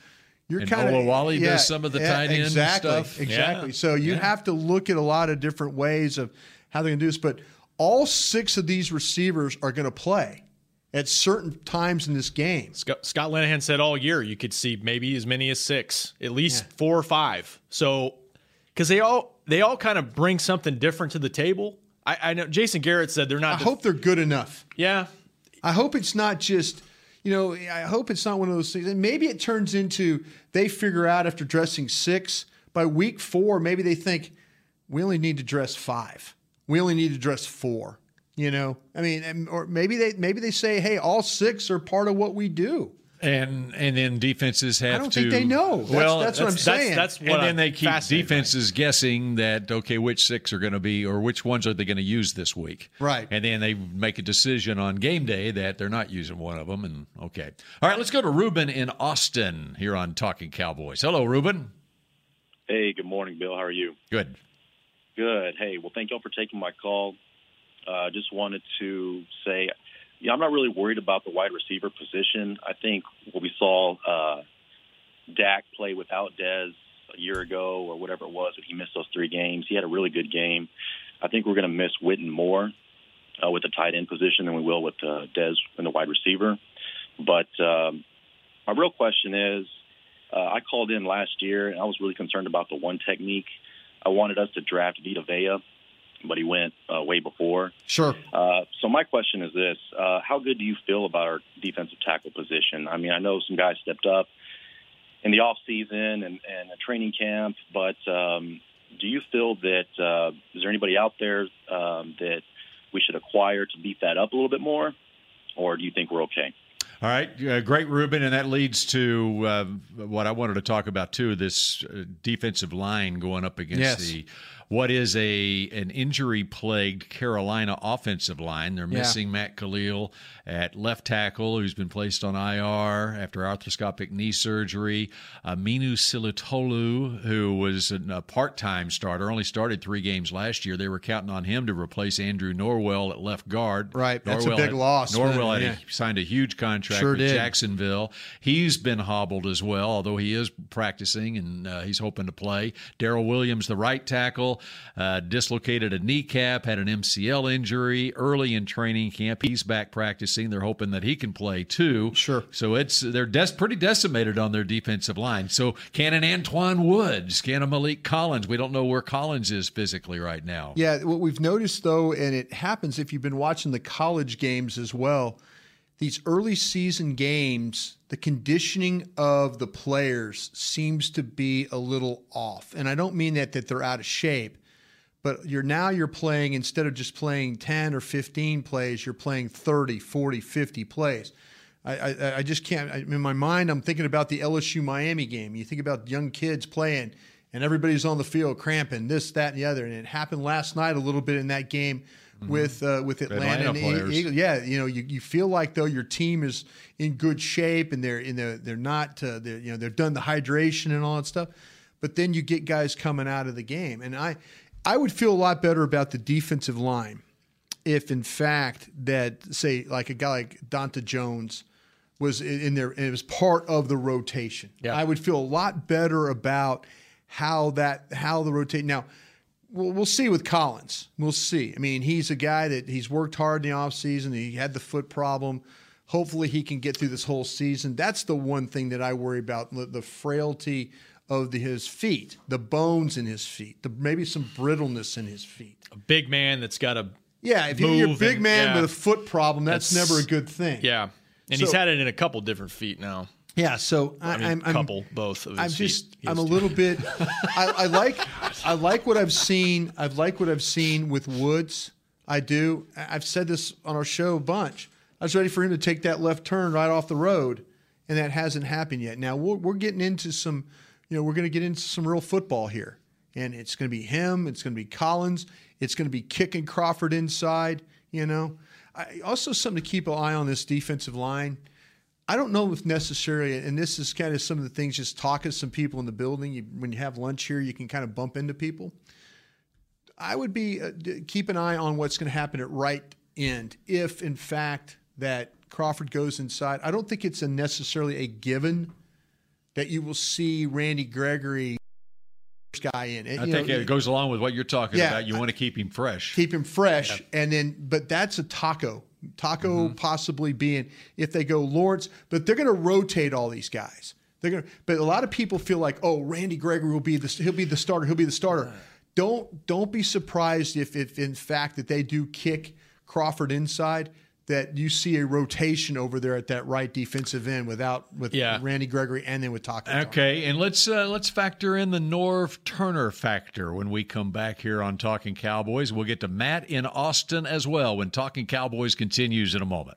You're kind of Olawale does some of the tight end exactly, stuff. Exactly. Yeah. So you Yeah. have to look at a lot of different ways of how they're going to do this. But all six of these receivers are going to play at certain times in this game. Scott, Scott Linehan said all year you could see maybe as many as six, at least four or five. So because they all they all kind of bring something different to the table. I, I know Jason Garrett said they're not. I hope they're good enough. Yeah. I hope it's not just, you know, I hope it's not one of those things. And maybe it turns into they figure out after dressing six, by week four, maybe they think we only need to dress five. We only need to dress four. You know, I mean, or maybe they maybe they say, hey, all six are part of what we do. And and then defenses have I don't to. think they know. That's- well, that's what I'm saying. That's what and then I'm they keep fascinated by. defenses guessing that okay, which six are going to be or which ones are they going to use this week? Right. And then they make a decision on game day that they're not using one of them. And okay, all right, let's go to Ruben in Austin here on Talking Cowboys. Hello, Ruben. Hey, good morning, Bill. How are you? Good. Good. Hey, well, thank y'all for taking my call. Uh, just wanted to say, I'm not really worried about the wide receiver position. I think what we saw uh, Dak play without Dez a year ago or whatever it was that he missed those three games. He had a really good game. I think we're going to miss Witten more uh, with the tight end position than we will with uh, Dez and the wide receiver. But um, my real question is, uh, I called in last year and I was really concerned about the one technique. I wanted us to draft Vita Vea, but he went uh, way before. Sure. Uh, so my question is this: uh, How good do you feel about our defensive tackle position? I mean, I know some guys stepped up in the off season and, and a training camp, but um, do you feel that uh, is there anybody out there um, that we should acquire to beef that up a little bit more, or do you think we're okay? All right, uh, great, Ruben, and that leads to uh, what I wanted to talk about too: this uh, defensive line going up against Yes. the what is a an injury plagued Carolina offensive line. They're Yeah. missing Matt Kalil at left tackle, who's been placed on IR after arthroscopic knee surgery. Uh, Minu Silatolu, who was a, part time starter, only started three games last year. They were counting on him to replace Andrew Norwell at left guard. Right, that's a big had- loss, Norwell had yeah. a, signed a huge contract Sure with did. Jacksonville. He's been hobbled as well, although he is practicing and uh, he's hoping to play. Daryl Williams, the right tackle, uh, dislocated a kneecap, had an MCL injury early in training camp. He's back practicing. They're hoping that he can play too. Sure. So it's they're des- pretty decimated on their defensive line. So can an Antoine Woods, can a Maliek Collins? We don't know where Collins is physically right now. Yeah, what we've noticed though, and it happens if you've been watching the college games as well, these early season games, the conditioning of the players seems to be a little off. And I don't mean that that they're out of shape, but you're now you're playing instead of just playing 10 or 15 plays, you're playing 30, 40, 50 plays. I, I, I just can't. I, in my mind, I'm thinking about the LSU Miami game. You think about young kids playing, and everybody's on the field cramping this, that, and the other. And it happened last night a little bit in that game with uh, with Atlanta, Atlanta and Eagles. Yeah, you know, you, you feel like though your team is in good shape and they're in the, they're not uh, they're, you know they've done the hydration and all that stuff, but then you get guys coming out of the game, and I I would feel a lot better about the defensive line if in fact that say like a guy like Datone Jones was in in there and it was part of the rotation. Yeah. I would feel a lot better about how that how the rotate now we'll, we'll see with Collins. We'll see. I mean, he's a guy that he's worked hard in the offseason. He had the foot problem. Hopefully, he can get through this whole season. That's the one thing that I worry about the, the frailty of the, his feet, the bones in his feet, the, maybe some brittleness in his feet. A big man that's got a Yeah, if you're a big and- man yeah. with a foot problem, that's, That's- never a good thing. Yeah, and he's had it in a couple different feet now. Yeah, so I, I mean, I'm, I'm couple, both of his I'm just I'm a little bit I, I like I like what I've seen. I've like what I've seen with Woods. I do. I- I've said this on our show a bunch. I was ready for him to take that left turn right off the road, and that hasn't happened yet. Now we're, we're getting into some, you know, we're going to get into some real football here, and it's going to be him. It's going to be Collins. It's going to be kicking Crawford inside. You know, I, also something to keep an eye on this defensive line. I don't know if necessarily, and this is kind of some of the things. Just talking to some people in the building. You, when you have lunch here, you can kind of bump into people. I would be uh, keep an eye on what's going to happen at right end if, in fact, that Crawford goes inside. I don't think it's a necessarily a given that you will see Randy Gregory guy in. I think know, it goes along with what you're talking Yeah. about. You want to keep him fresh. keep him fresh, and then but that's a taco. Taco Mm-hmm. possibly being if they go Lawrence, but they're going to rotate all these guys. They're going but a lot of people feel like, oh, Randy Gregory will be the he'll be the starter. He'll be the starter. Don't don't be surprised if if in fact that they do kick Crawford inside. That you see a rotation over there at that right defensive end without with Yeah. Randy Gregory and then with Taco. Okay, and let's uh, let's factor in the Norv Turner factor when we come back here on Talking Cowboys. We'll get to Matt in Austin as well when Talking Cowboys continues in a moment.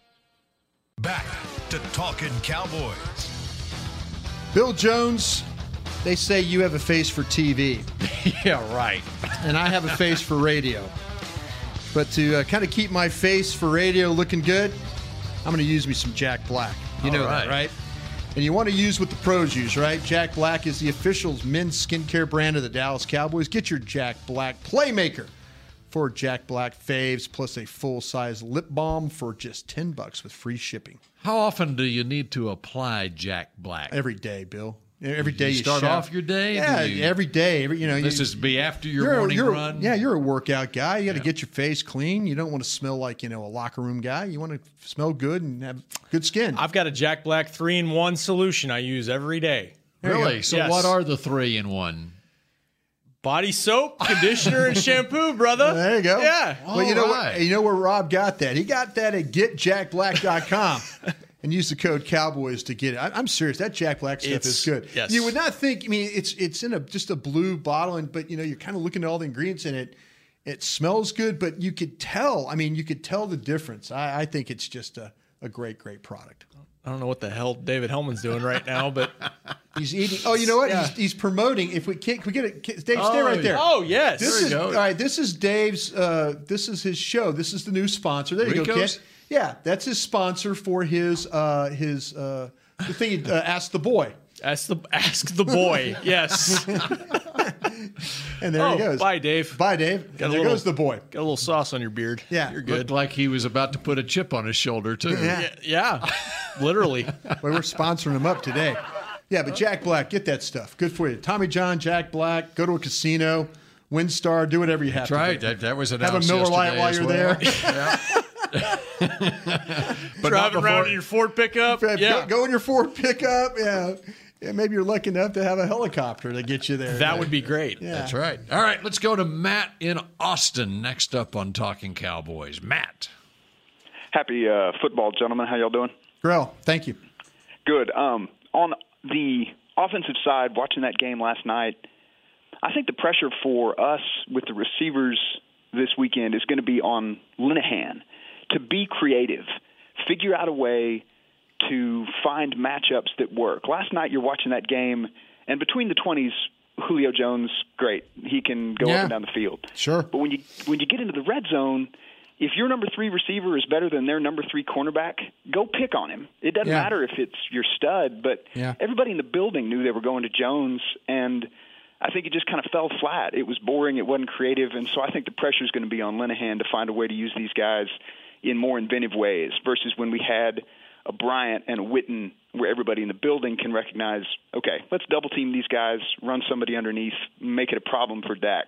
Back to Talking Cowboys. Bill Jones, they say you have a face for TV. yeah, right. And I have a face for radio. But to uh, kind of keep my face for radio looking good, I'm going to use me some Jack Black. You All know right. that, right? And you want to use what the pros use, right? Jack Black is the official men's skincare brand of the Dallas Cowboys. Get your Jack Black Playmaker for Jack Black faves plus a full-size lip balm for just 10 bucks with free shipping. How often do you need to apply Jack Black? Every day, Bill. Every You you, start shower. off your day? Yeah, you- every day. Every, you know, This you, is be after your you're a- morning you're a- run? Yeah, you're a workout guy. You got to get your face clean. You don't want to smell like you know a locker room guy. You want to smell good and have good skin. I've got a Jack Black three in one solution I use every day. Really? So Yes. what are the three in one? Body soap, conditioner, and shampoo, brother. There you go. Yeah. Well, you know what? You know where Rob got that? He got that at getjackblack.com and use the code Cowboys to get it. I, I'm serious. That Jack Black stuff It's- is good. yes. You would not think. I mean, it's it's in a just a blue bottle, and but you know you're kind of looking at all the ingredients in it. It smells good, but you could tell. I mean, you could tell the difference. I, I think it's just a, a great, great product. I don't know what the hell David Helman's doing right now, but He's eating. Oh, you know what? Yeah. He's, he's promoting. If we can't, can we get it? Can- Dave, stay Oh, right there. oh, yes. This There you is go. all right. This is Dave's. Uh, this is his show. This is the new sponsor. There you go, Rico's? Kent. Yeah, that's his sponsor for his uh, his uh, the thing. Uh, ask the boy. ask the ask the boy. Yes. And there oh, he goes. Bye, Dave. Bye, Dave. Got And there little- goes the boy. Got a little sauce on your beard. Yeah. You're good. Looked like he was about to put a chip on his shoulder too. Yeah. Yeah. Literally. Well, we're sponsoring him up today. Yeah, but Jack Black, get that stuff. Good for you. Tommy John, Jack Black. Go to a casino, WinStar, do whatever you have That's to right. do. That, that was Have a Miller Lite while you're well. there. but Driving around in your Ford pickup. Go- Yeah. Go in your Ford pickup. Yeah. Yeah. Maybe you're lucky enough to have a helicopter to get you there. That would be great. Yeah. That's right. All right, let's go to Matt in Austin next up on Talking Cowboys. Matt. Happy uh, football, gentlemen. How y'all doing? Grell, thank you. Good. Um, on the offensive side, watching that game last night, I think the pressure for us with the receivers this weekend is going to be on Linehan to be creative, figure out a way to find matchups that work. Last night, you're watching that game, and between the 20s, Julio Jones, great. He can go Yeah. up and down the field. Sure. But when you when you get into the red zone, if your number three receiver is better than their number three cornerback, go pick on him. It doesn't Yeah. matter if it's your stud, but Yeah. everybody in the building knew they were going to Jones, and I think it just kind of fell flat. It was boring. It wasn't creative, and so I think the pressure is going to be on Linehan to find a way to use these guys in more inventive ways versus when we had a Bryant and a Witten where everybody in the building can recognize, okay, let's double team these guys, run somebody underneath, make it a problem for Dak.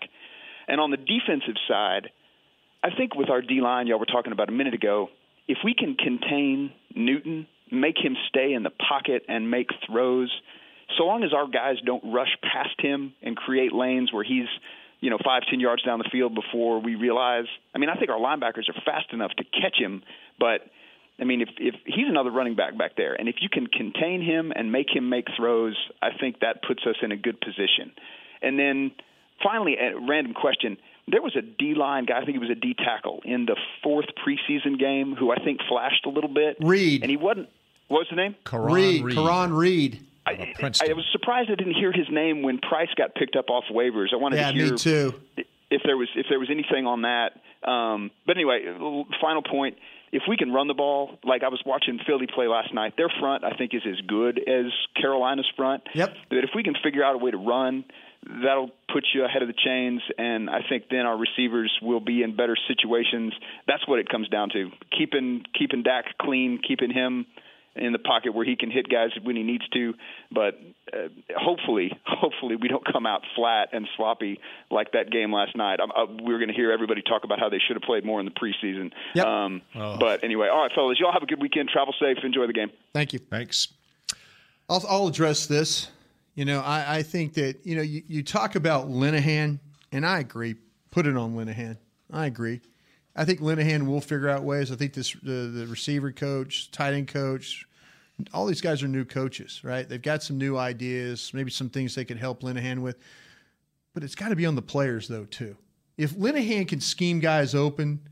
And on the defensive side, I think with our D line, y'all were talking about a minute ago, if we can contain Newton, make him stay in the pocket and make throws, so long as our guys don't rush past him and create lanes where he's, you know, five, ten yards down the field before we realize. I mean, I think our linebackers are fast enough to catch him, but I mean, if if he's another running back back there, and if you can contain him and make him make throws, I think that puts us in a good position. And then finally, a random question. There was a D line guy, I think he was a D tackle in the fourth preseason game, who I think flashed a little bit. Reed. and he wasn't. What was the name? Reed. Caraun Reed. I, I was surprised I didn't hear his name when Price got picked up off waivers. I wanted Yeah, to hear me too. if there was if there was anything on that. Um, but anyway, final point: if we can run the ball, like I was watching Philly play last night, their front I think is as good as Carolina's front. Yep. That if we can figure out a way to run, that'll put you ahead of the chains, and I think then our receivers will be in better situations. That's what it comes down to: keeping keeping Dak clean, keeping him in the pocket where he can hit guys when he needs to. But uh, hopefully, hopefully we don't come out flat and sloppy like that game last night. I'm, uh, we're going to hear everybody talk about how they should have played more in the preseason. Yep. Um, Oh. But anyway, all right, fellas, y'all have a good weekend. Travel safe. Enjoy the game. Thank you. Thanks. I'll, I'll address this. You know, I, I think that, you know, you, you talk about Linehan, and I agree. Put it on Linehan. I agree. I think Linehan will figure out ways. I think this the, the receiver coach, tight end coach, all these guys are new coaches, right? They've got some new ideas, maybe some things they could help Linehan with. But it's got to be on the players, though, too. If Linehan can scheme guys open,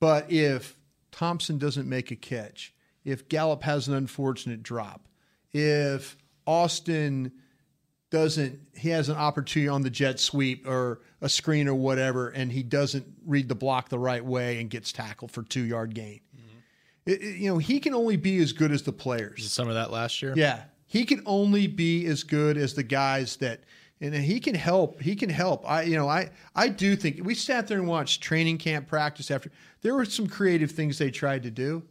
but if Thompson doesn't make a catch, if Gallup has an unfortunate drop, if Austin doesn't he has an opportunity on the jet sweep or a screen or whatever and he doesn't read the block the right way and gets tackled for two yard gain. Mm-hmm. It- it- you know he can only be as good as the players. Some of that last year. yeah. He can only be as good as the guys that and he can help he can help. I you know i i do think we sat there and watched training camp practice after there were some creative things they tried to do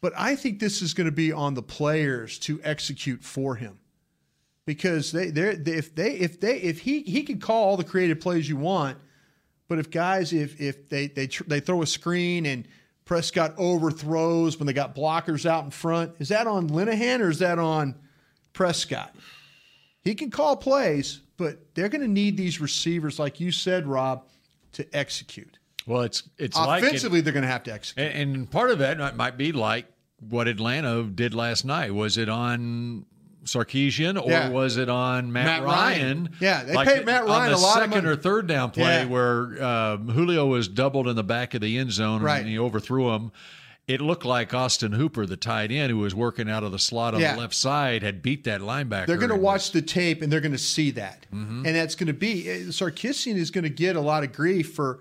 but i think this is going to be on the players to execute for him because they they if they if they if he he can call all the creative plays you want but if guys if if they they tr- they throw a screen and Prescott overthrows when they got blockers out in front is that on Linehan or is that on Prescott? He can call plays but they're going to need these receivers like you said Rob to execute. Well, it's it's like offensively they're going to have to execute. And, and part of that might be like what Atlanta did last night. Was it on Sarkisian or Yeah. was it on Matt, Matt Ryan? Ryan. Yeah, they Like paid Matt Ryan a lot of second money. or third down play Yeah. where um, Julio was doubled in the back of the end zone Right. and he overthrew him. It looked like Austin Hooper, the tight end who was working out of the slot on Yeah. the left side, had beat that linebacker. They're going to watch the tape and they're going to see that, Mm-hmm. and that's going to be eh, Sarkisian is going to get a lot of grief for.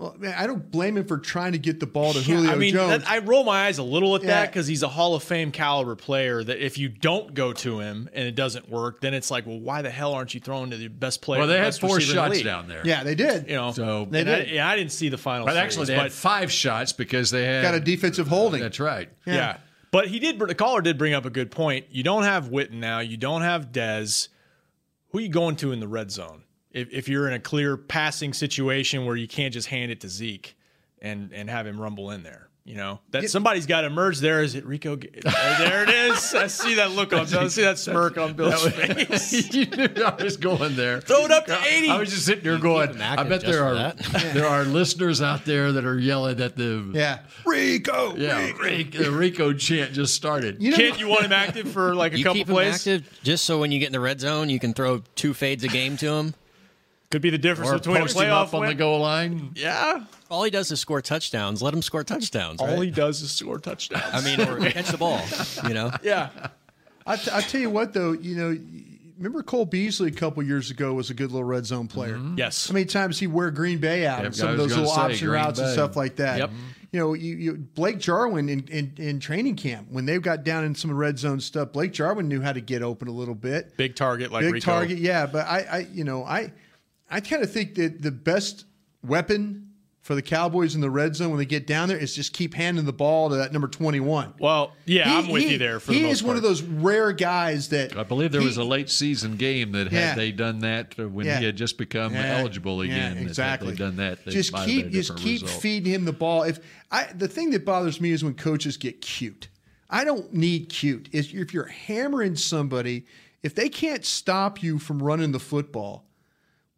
Well, man, I don't blame him for trying to get the ball to Yeah, Julio I mean, Jones. that, I roll my eyes a little at that because he's a Hall of Fame caliber player. That if you don't go to him and it doesn't work, then it's like, well, why the hell aren't you throwing to the best player? Well, they had four receiver in the shots down there. yeah, they did. You know, So- They and I, did. yeah, I didn't see the final. But actually, they but- had five shots because they had got a defensive holding. That's right. Yeah. But he did. The caller did bring up a good point. You don't have Witten now. You don't have Dez. Who are you going to in the red zone? If, if you're in a clear passing situation where you can't just hand it to Zeke and and have him rumble in there, you know that somebody's got to emerge there. Is it Rico? Oh, there it is. I see that look on. I see that smirk on Bill's face. you knew I was going there. Throw it up to eighty. I was just sitting there going, I bet there are that. there are listeners out there that are yelling at the Yeah, Rico. yeah Rico, the Rico chant just started. You know, Kid, you want him active for like a You couple keep him plays? active just so when you get in the red zone, you can throw two fades a game to him. Could be the difference or between a post him playoff up on win. the goal line. Yeah. All he does is score touchdowns. Let him score touchdowns. All right? he does is score touchdowns. I mean, or catch the ball. You know. yeah. I, t- I tell you what, though, you know, remember Cole Beasley a couple years ago was a good little red zone player. Mm-hmm. Yes. How many times he wear Green Bay out Yep, some of those little say, option Green routes and stuff like that. Yep. You know, you, you Blake Jarwin in, in, in training camp when they got down in some red zone stuff. Blake Jarwin knew how to get open a little bit. Big target like Big Rico. target, yeah. But I, I, you know, I, I kind of think that the best weapon for the Cowboys in the red zone when they get down there is just keep handing the ball to that number twenty-one. Well, yeah, He- I'm with he- you there. For he the most is one of those rare guys that I believe there he- was a late season game that had Yeah. they done that uh, when Yeah. he had just become Yeah. eligible again. that exactly. they done that. they just might have had keep a just keep result. feeding him the ball. If I the thing that bothers me is when coaches get cute. I don't need cute. Is if you're hammering somebody, if they can't stop you from running the football,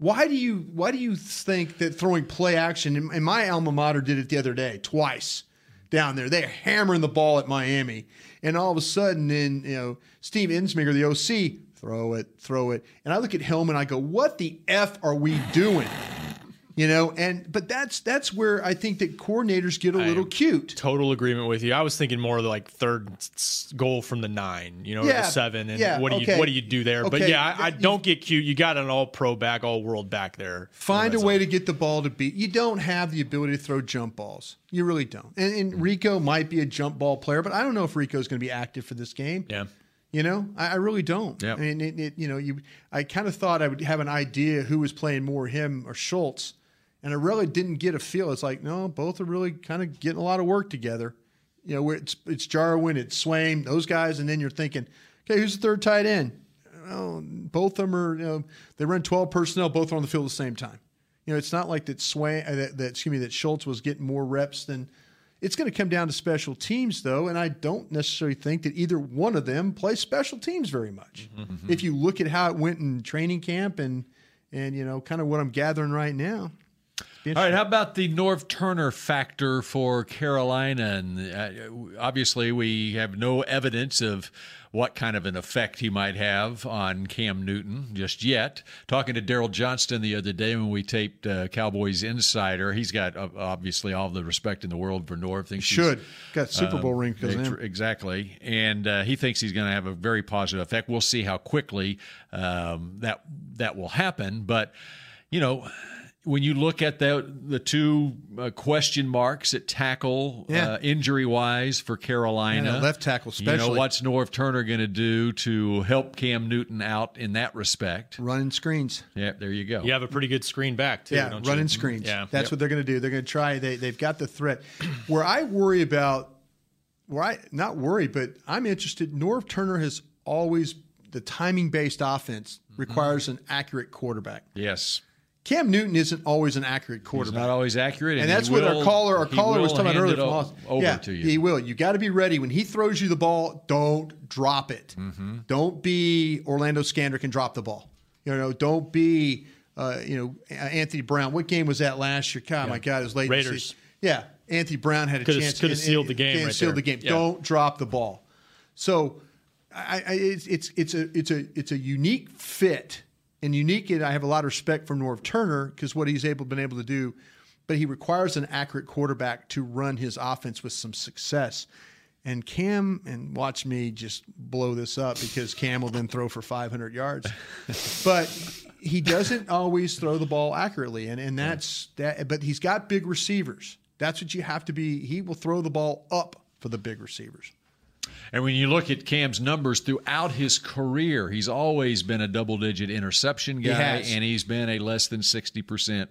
why do you why do you think that throwing play action? And my alma mater did it the other day twice. down there. They're hammering the ball at Miami. And all of a sudden, then, you know, Steve Ensminger, the OC, throw it, throw it. And I look at Hillman, I go, what the F are we doing? You know, and but that's that's where I think that coordinators get a little cute. Total agreement with you. I was thinking more of like third goal from the nine, you know, or Yeah, the seven, and yeah, what do you okay. what do you do there? But yeah, I, I don't get cute. You got an all pro back, all world back there. Find a way to get the ball to beat. You don't have the ability to throw jump balls. You really don't. And, and mm-hmm. Rico might be a jump ball player, but I don't know if Rico's going to be active for this game. Yeah. You know, I, I really don't. Yep. I mean, it, it, you know, you. I kind of thought I would have an idea who was playing more, him or Schultz, and I really didn't get a feel. It's like, no, both are really kind of getting a lot of work together. You know, it's it's Jarwin, it's Swaim, those guys, and then you're thinking, okay, who's the third tight end? Well, both of them are. You know, they run 12 personnel, both are on the field at the same time. You know, it's not like that Swaim, uh, that, that excuse me, that Schultz was getting more reps than. It's going to come down to special teams, though, and I don't necessarily think that either one of them play special teams very much. If you look at how it went in training camp and and you know, kind of what I'm gathering right now. All right, how about the Norv Turner factor for Carolina? And uh, obviously, we have no evidence of what kind of an effect he might have on Cam Newton just yet. Talking to Daryl Johnston the other day when we taped uh, Cowboys Insider, he's got uh, obviously all the respect in the world for Norv. Thinks Should. Got Super Bowl um, ring 'cause of ex- him. Exactly, and uh, he thinks he's going to have a very positive effect. We'll see how quickly um, that that will happen, but you know when you look at the the two uh, question marks at tackle, Yeah. uh, injury wise for Carolina, Yeah, left tackle You know especially. what's Norv Turner going to do to help Cam Newton out in that respect? Running screens. Yeah, there you go. You have a pretty good screen back too. yeah, don't running you? screens. Yeah, that's Yep. what they're going to do. They're going to try. They they've got the threat. Where I worry about, where I not worry, but I'm interested. Norv Turner has always the timing based offense Mm-hmm. requires an accurate quarterback. Yes. Cam Newton isn't always an accurate quarterback. not always accurate, and, and that's what will- our caller, our caller was talking about earlier. it From Austin. over yeah, to you. he will. You got to be ready when he throws you the ball. Don't drop it. Mm-hmm. Don't be Orlando Scandrick and drop the ball. You know, don't be uh, you know Anthony Brown. What game was that last year? God, my God, it was late. Raiders. Yeah, Anthony Brown had a Could've- chance. could've sealed the game and right sealed there. the game. Yeah. Don't drop the ball. So, I, I, it's it's it's a it's a it's a unique fit and unique. And I have a lot of respect for Norv Turner because what he's able been able to do, but he requires an accurate quarterback to run his offense with some success. And Cam, and watch me just blow this up because Cam will then throw for 500 yards. but he doesn't always throw the ball accurately, and and that's that. But he's got big receivers. That's what you have to be. He will throw the ball up for the big receivers. And when you look at Cam's numbers throughout his career, he's always been a double digit interception guy, has. and he's been a less than 60%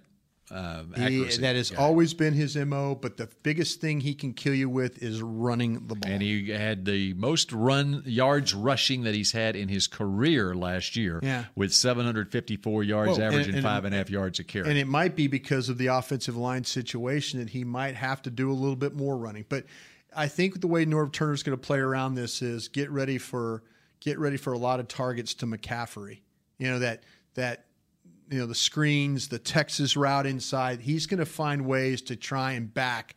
uh, He, accuracy. that has guy. always been his mo. But the biggest thing he can kill you with is running the ball. And he had the most run yards rushing that he's had in his career last year, Yeah. with 754 yards, and- averaging and- five and a half yards a carry. And it might be because of the offensive line situation that he might have to do a little bit more running. But I think the way Norv Turner's going to play around this is get ready for get ready for a lot of targets to McCaffrey. You know that that you know the screens, the Texas route inside. He's going to find ways to try and back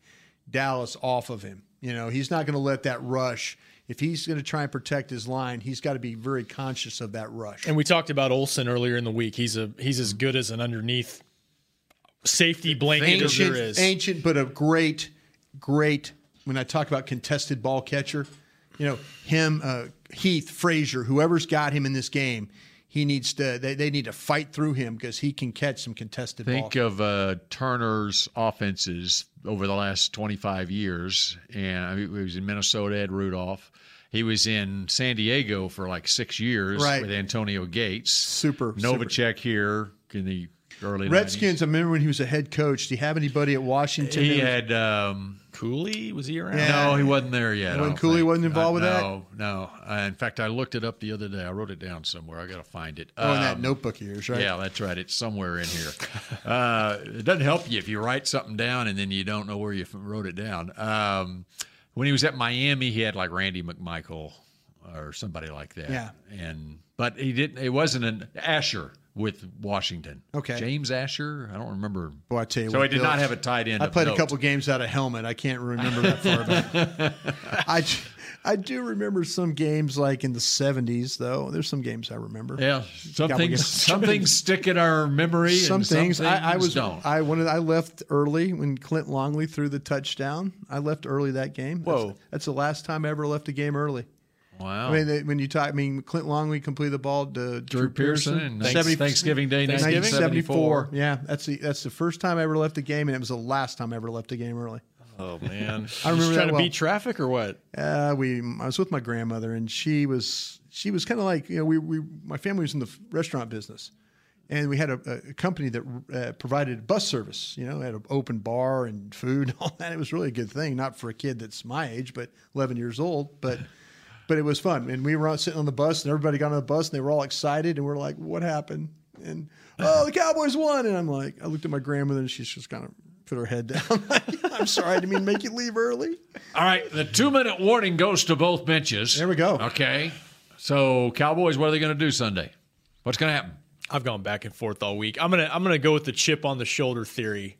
Dallas off of him. You know, he's not going to let that rush. If he's going to try and protect his line, he's got to be very conscious of that rush. And we talked about Olsen earlier in the week. He's a he's as good as an underneath safety blanket as there is. ancient, but a great, great. When I talk about contested ball catcher, you know him, uh, Heath, Frazier, whoever's got him in this game, he needs to. They, they need to fight through him because he can catch some contested ball. Think of uh, Turner's offenses over the last 25 years. And I mean, he was in Minnesota, Ed Rudolph. He was in San Diego for like six years Right. with Antonio Gates. Super. Novacek here in the early 90s. Redskins. I remember when he was a head coach. Do you have anybody at Washington? He had um, Cooley. Was he around? Yeah. No, he wasn't there yet. When Cooley think. wasn't involved Uh, with that? No, no. Uh, in fact, I looked it up the other day. I wrote it down somewhere. I got to find it. Oh, in that Um, notebook of yours, right? Yeah, that's right. It's somewhere in here. uh, it doesn't help you if you write something down and then you don't know where you wrote it down. Um, when he was at Miami, he had like Randy McMichael or somebody like that. Yeah. And but he didn't. It wasn't an Asher with Washington. Okay. Jamie Asher. I don't remember. Boy, I tell you so what, he did Bill, not have a tight end. I played note. a couple games out of helmet. I can't remember that far back. I, I do remember some games like in the 70s, though. There's some games I remember. Yeah, some Couple things, some things stick in our memory. Some and things, some I, I was don't. I wanted I left early when Clint Longley threw the touchdown. I left early that game. Whoa. that's, that's the last time I ever left a game early. Wow. I mean, they- when you talk, I mean, Clint Longley completed the ball to Drew, Pearson in Thanks- Thanksgiving Day, 1974. Yeah, that's the that's the first time I ever left a game, and it was the last time I ever left a game early. Oh man, I remember trying to well. beat traffic or what? Uh, we I was with my grandmother, and she was she was kind of like you know we, we my family was in the restaurant business, and we had a, a company that uh, provided bus service. You know, had an open bar and food and all that. It was really a good thing, not for a kid that's my age, but 11 years old, but. But it was fun, and we were out sitting on the bus, and everybody got on the bus, and they were all excited, and we're like, "What happened?" And oh, the Cowboys won, and I'm like, I looked at my grandmother, and she's just kind of put her head down. I'm sorry, I didn't mean make you leave early. All right, the two minute warning goes to both benches. There we go. Okay. So, Cowboys, what are they going to do Sunday? What's going to happen? I've gone back and forth all week. I'm gonna I'm gonna go with the chip on the shoulder theory.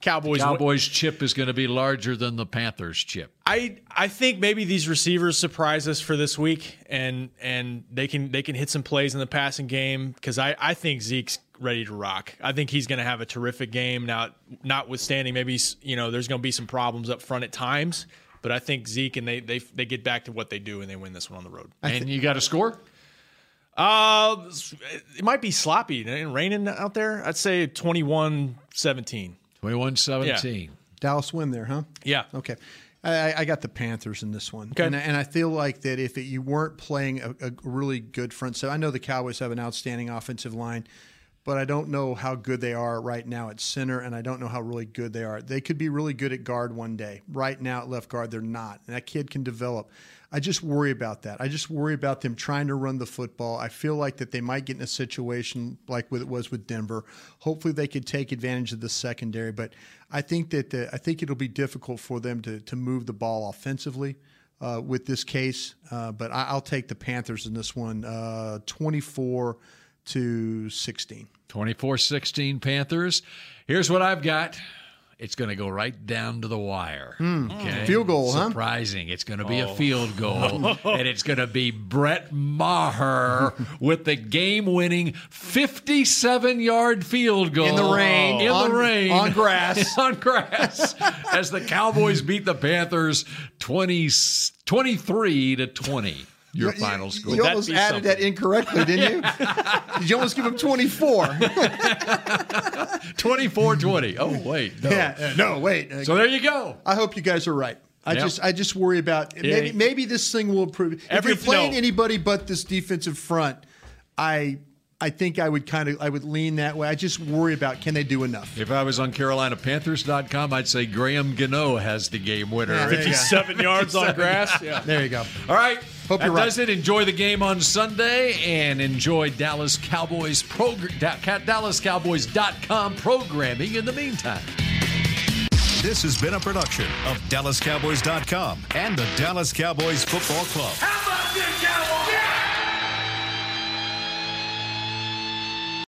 Cowboys. Cowboys chip is going to be larger than the Panthers chip. I I think maybe these receivers surprise us for this week, and and they can they can hit some plays in the passing game because I I think Zeke's ready to rock. I think he's going to have a terrific game. Now, notwithstanding, maybe you know there's going to be some problems up front at times, but I think Zeke and they they they get back to what they do and they win this one on the road. And you got a score? Uh, it might be sloppy and raining out there. I'd say 21-17. 21-17. Dallas win there, huh? Yeah. Okay. I, I got the Panthers in this one. Okay. And, and I feel like that if it, you weren't playing a, a really good front seven, I know the Cowboys have an outstanding offensive line, but I don't know how good they are right now at center, and I don't know how really good they are. They could be really good at guard one day. Right now at left guard, they're not. And that kid can develop. I just worry about that. I just worry about them trying to run the football. I feel like that they might get in a situation like what it was with Denver. Hopefully, they could take advantage of the secondary, but I think that uh, I think it'll be difficult for them to to move the ball offensively. Uh, with this case, uh, but I, I'll take the Panthers in this one, uh, twenty-four to sixteen. 24 16 Panthers. Here's what I've got. It's going to go right down to the wire. Hmm. Field goal, huh? Surprising. It's going to be a Oh. field goal. and it's going to be Brett Maher with the game winning 57 yard field goal. In the rain. In On- the rain. on grass. on grass. as the Cowboys beat the Panthers 20, 23 to 20. Your You- final score. You almost added that incorrectly, didn't you? Did you almost give him 24? 24 20. Oh, wait. No. Yeah, uh, no, wait. So there you go. I hope you guys are right. I Yep. just I just worry about maybe Yeah. maybe this thing will improve. If Every- you're playing no. anybody but this defensive front, I I think I would kind of I would lean that way. I just worry about can they do enough. If I was on CarolinaPanthers.com, I'd say Graham Gano has the game winner. Yeah, there you go. 57 yards on grass. Yeah. There you go. All right. Hope that you're right. does it. Enjoy the game on Sunday and enjoy Dallas Cowboys progr- Da- Ca- DallasCowboys.com programming in the meantime. This has been a production of DallasCowboys.com and the Dallas Cowboys Football Club. How about this, Cowboys?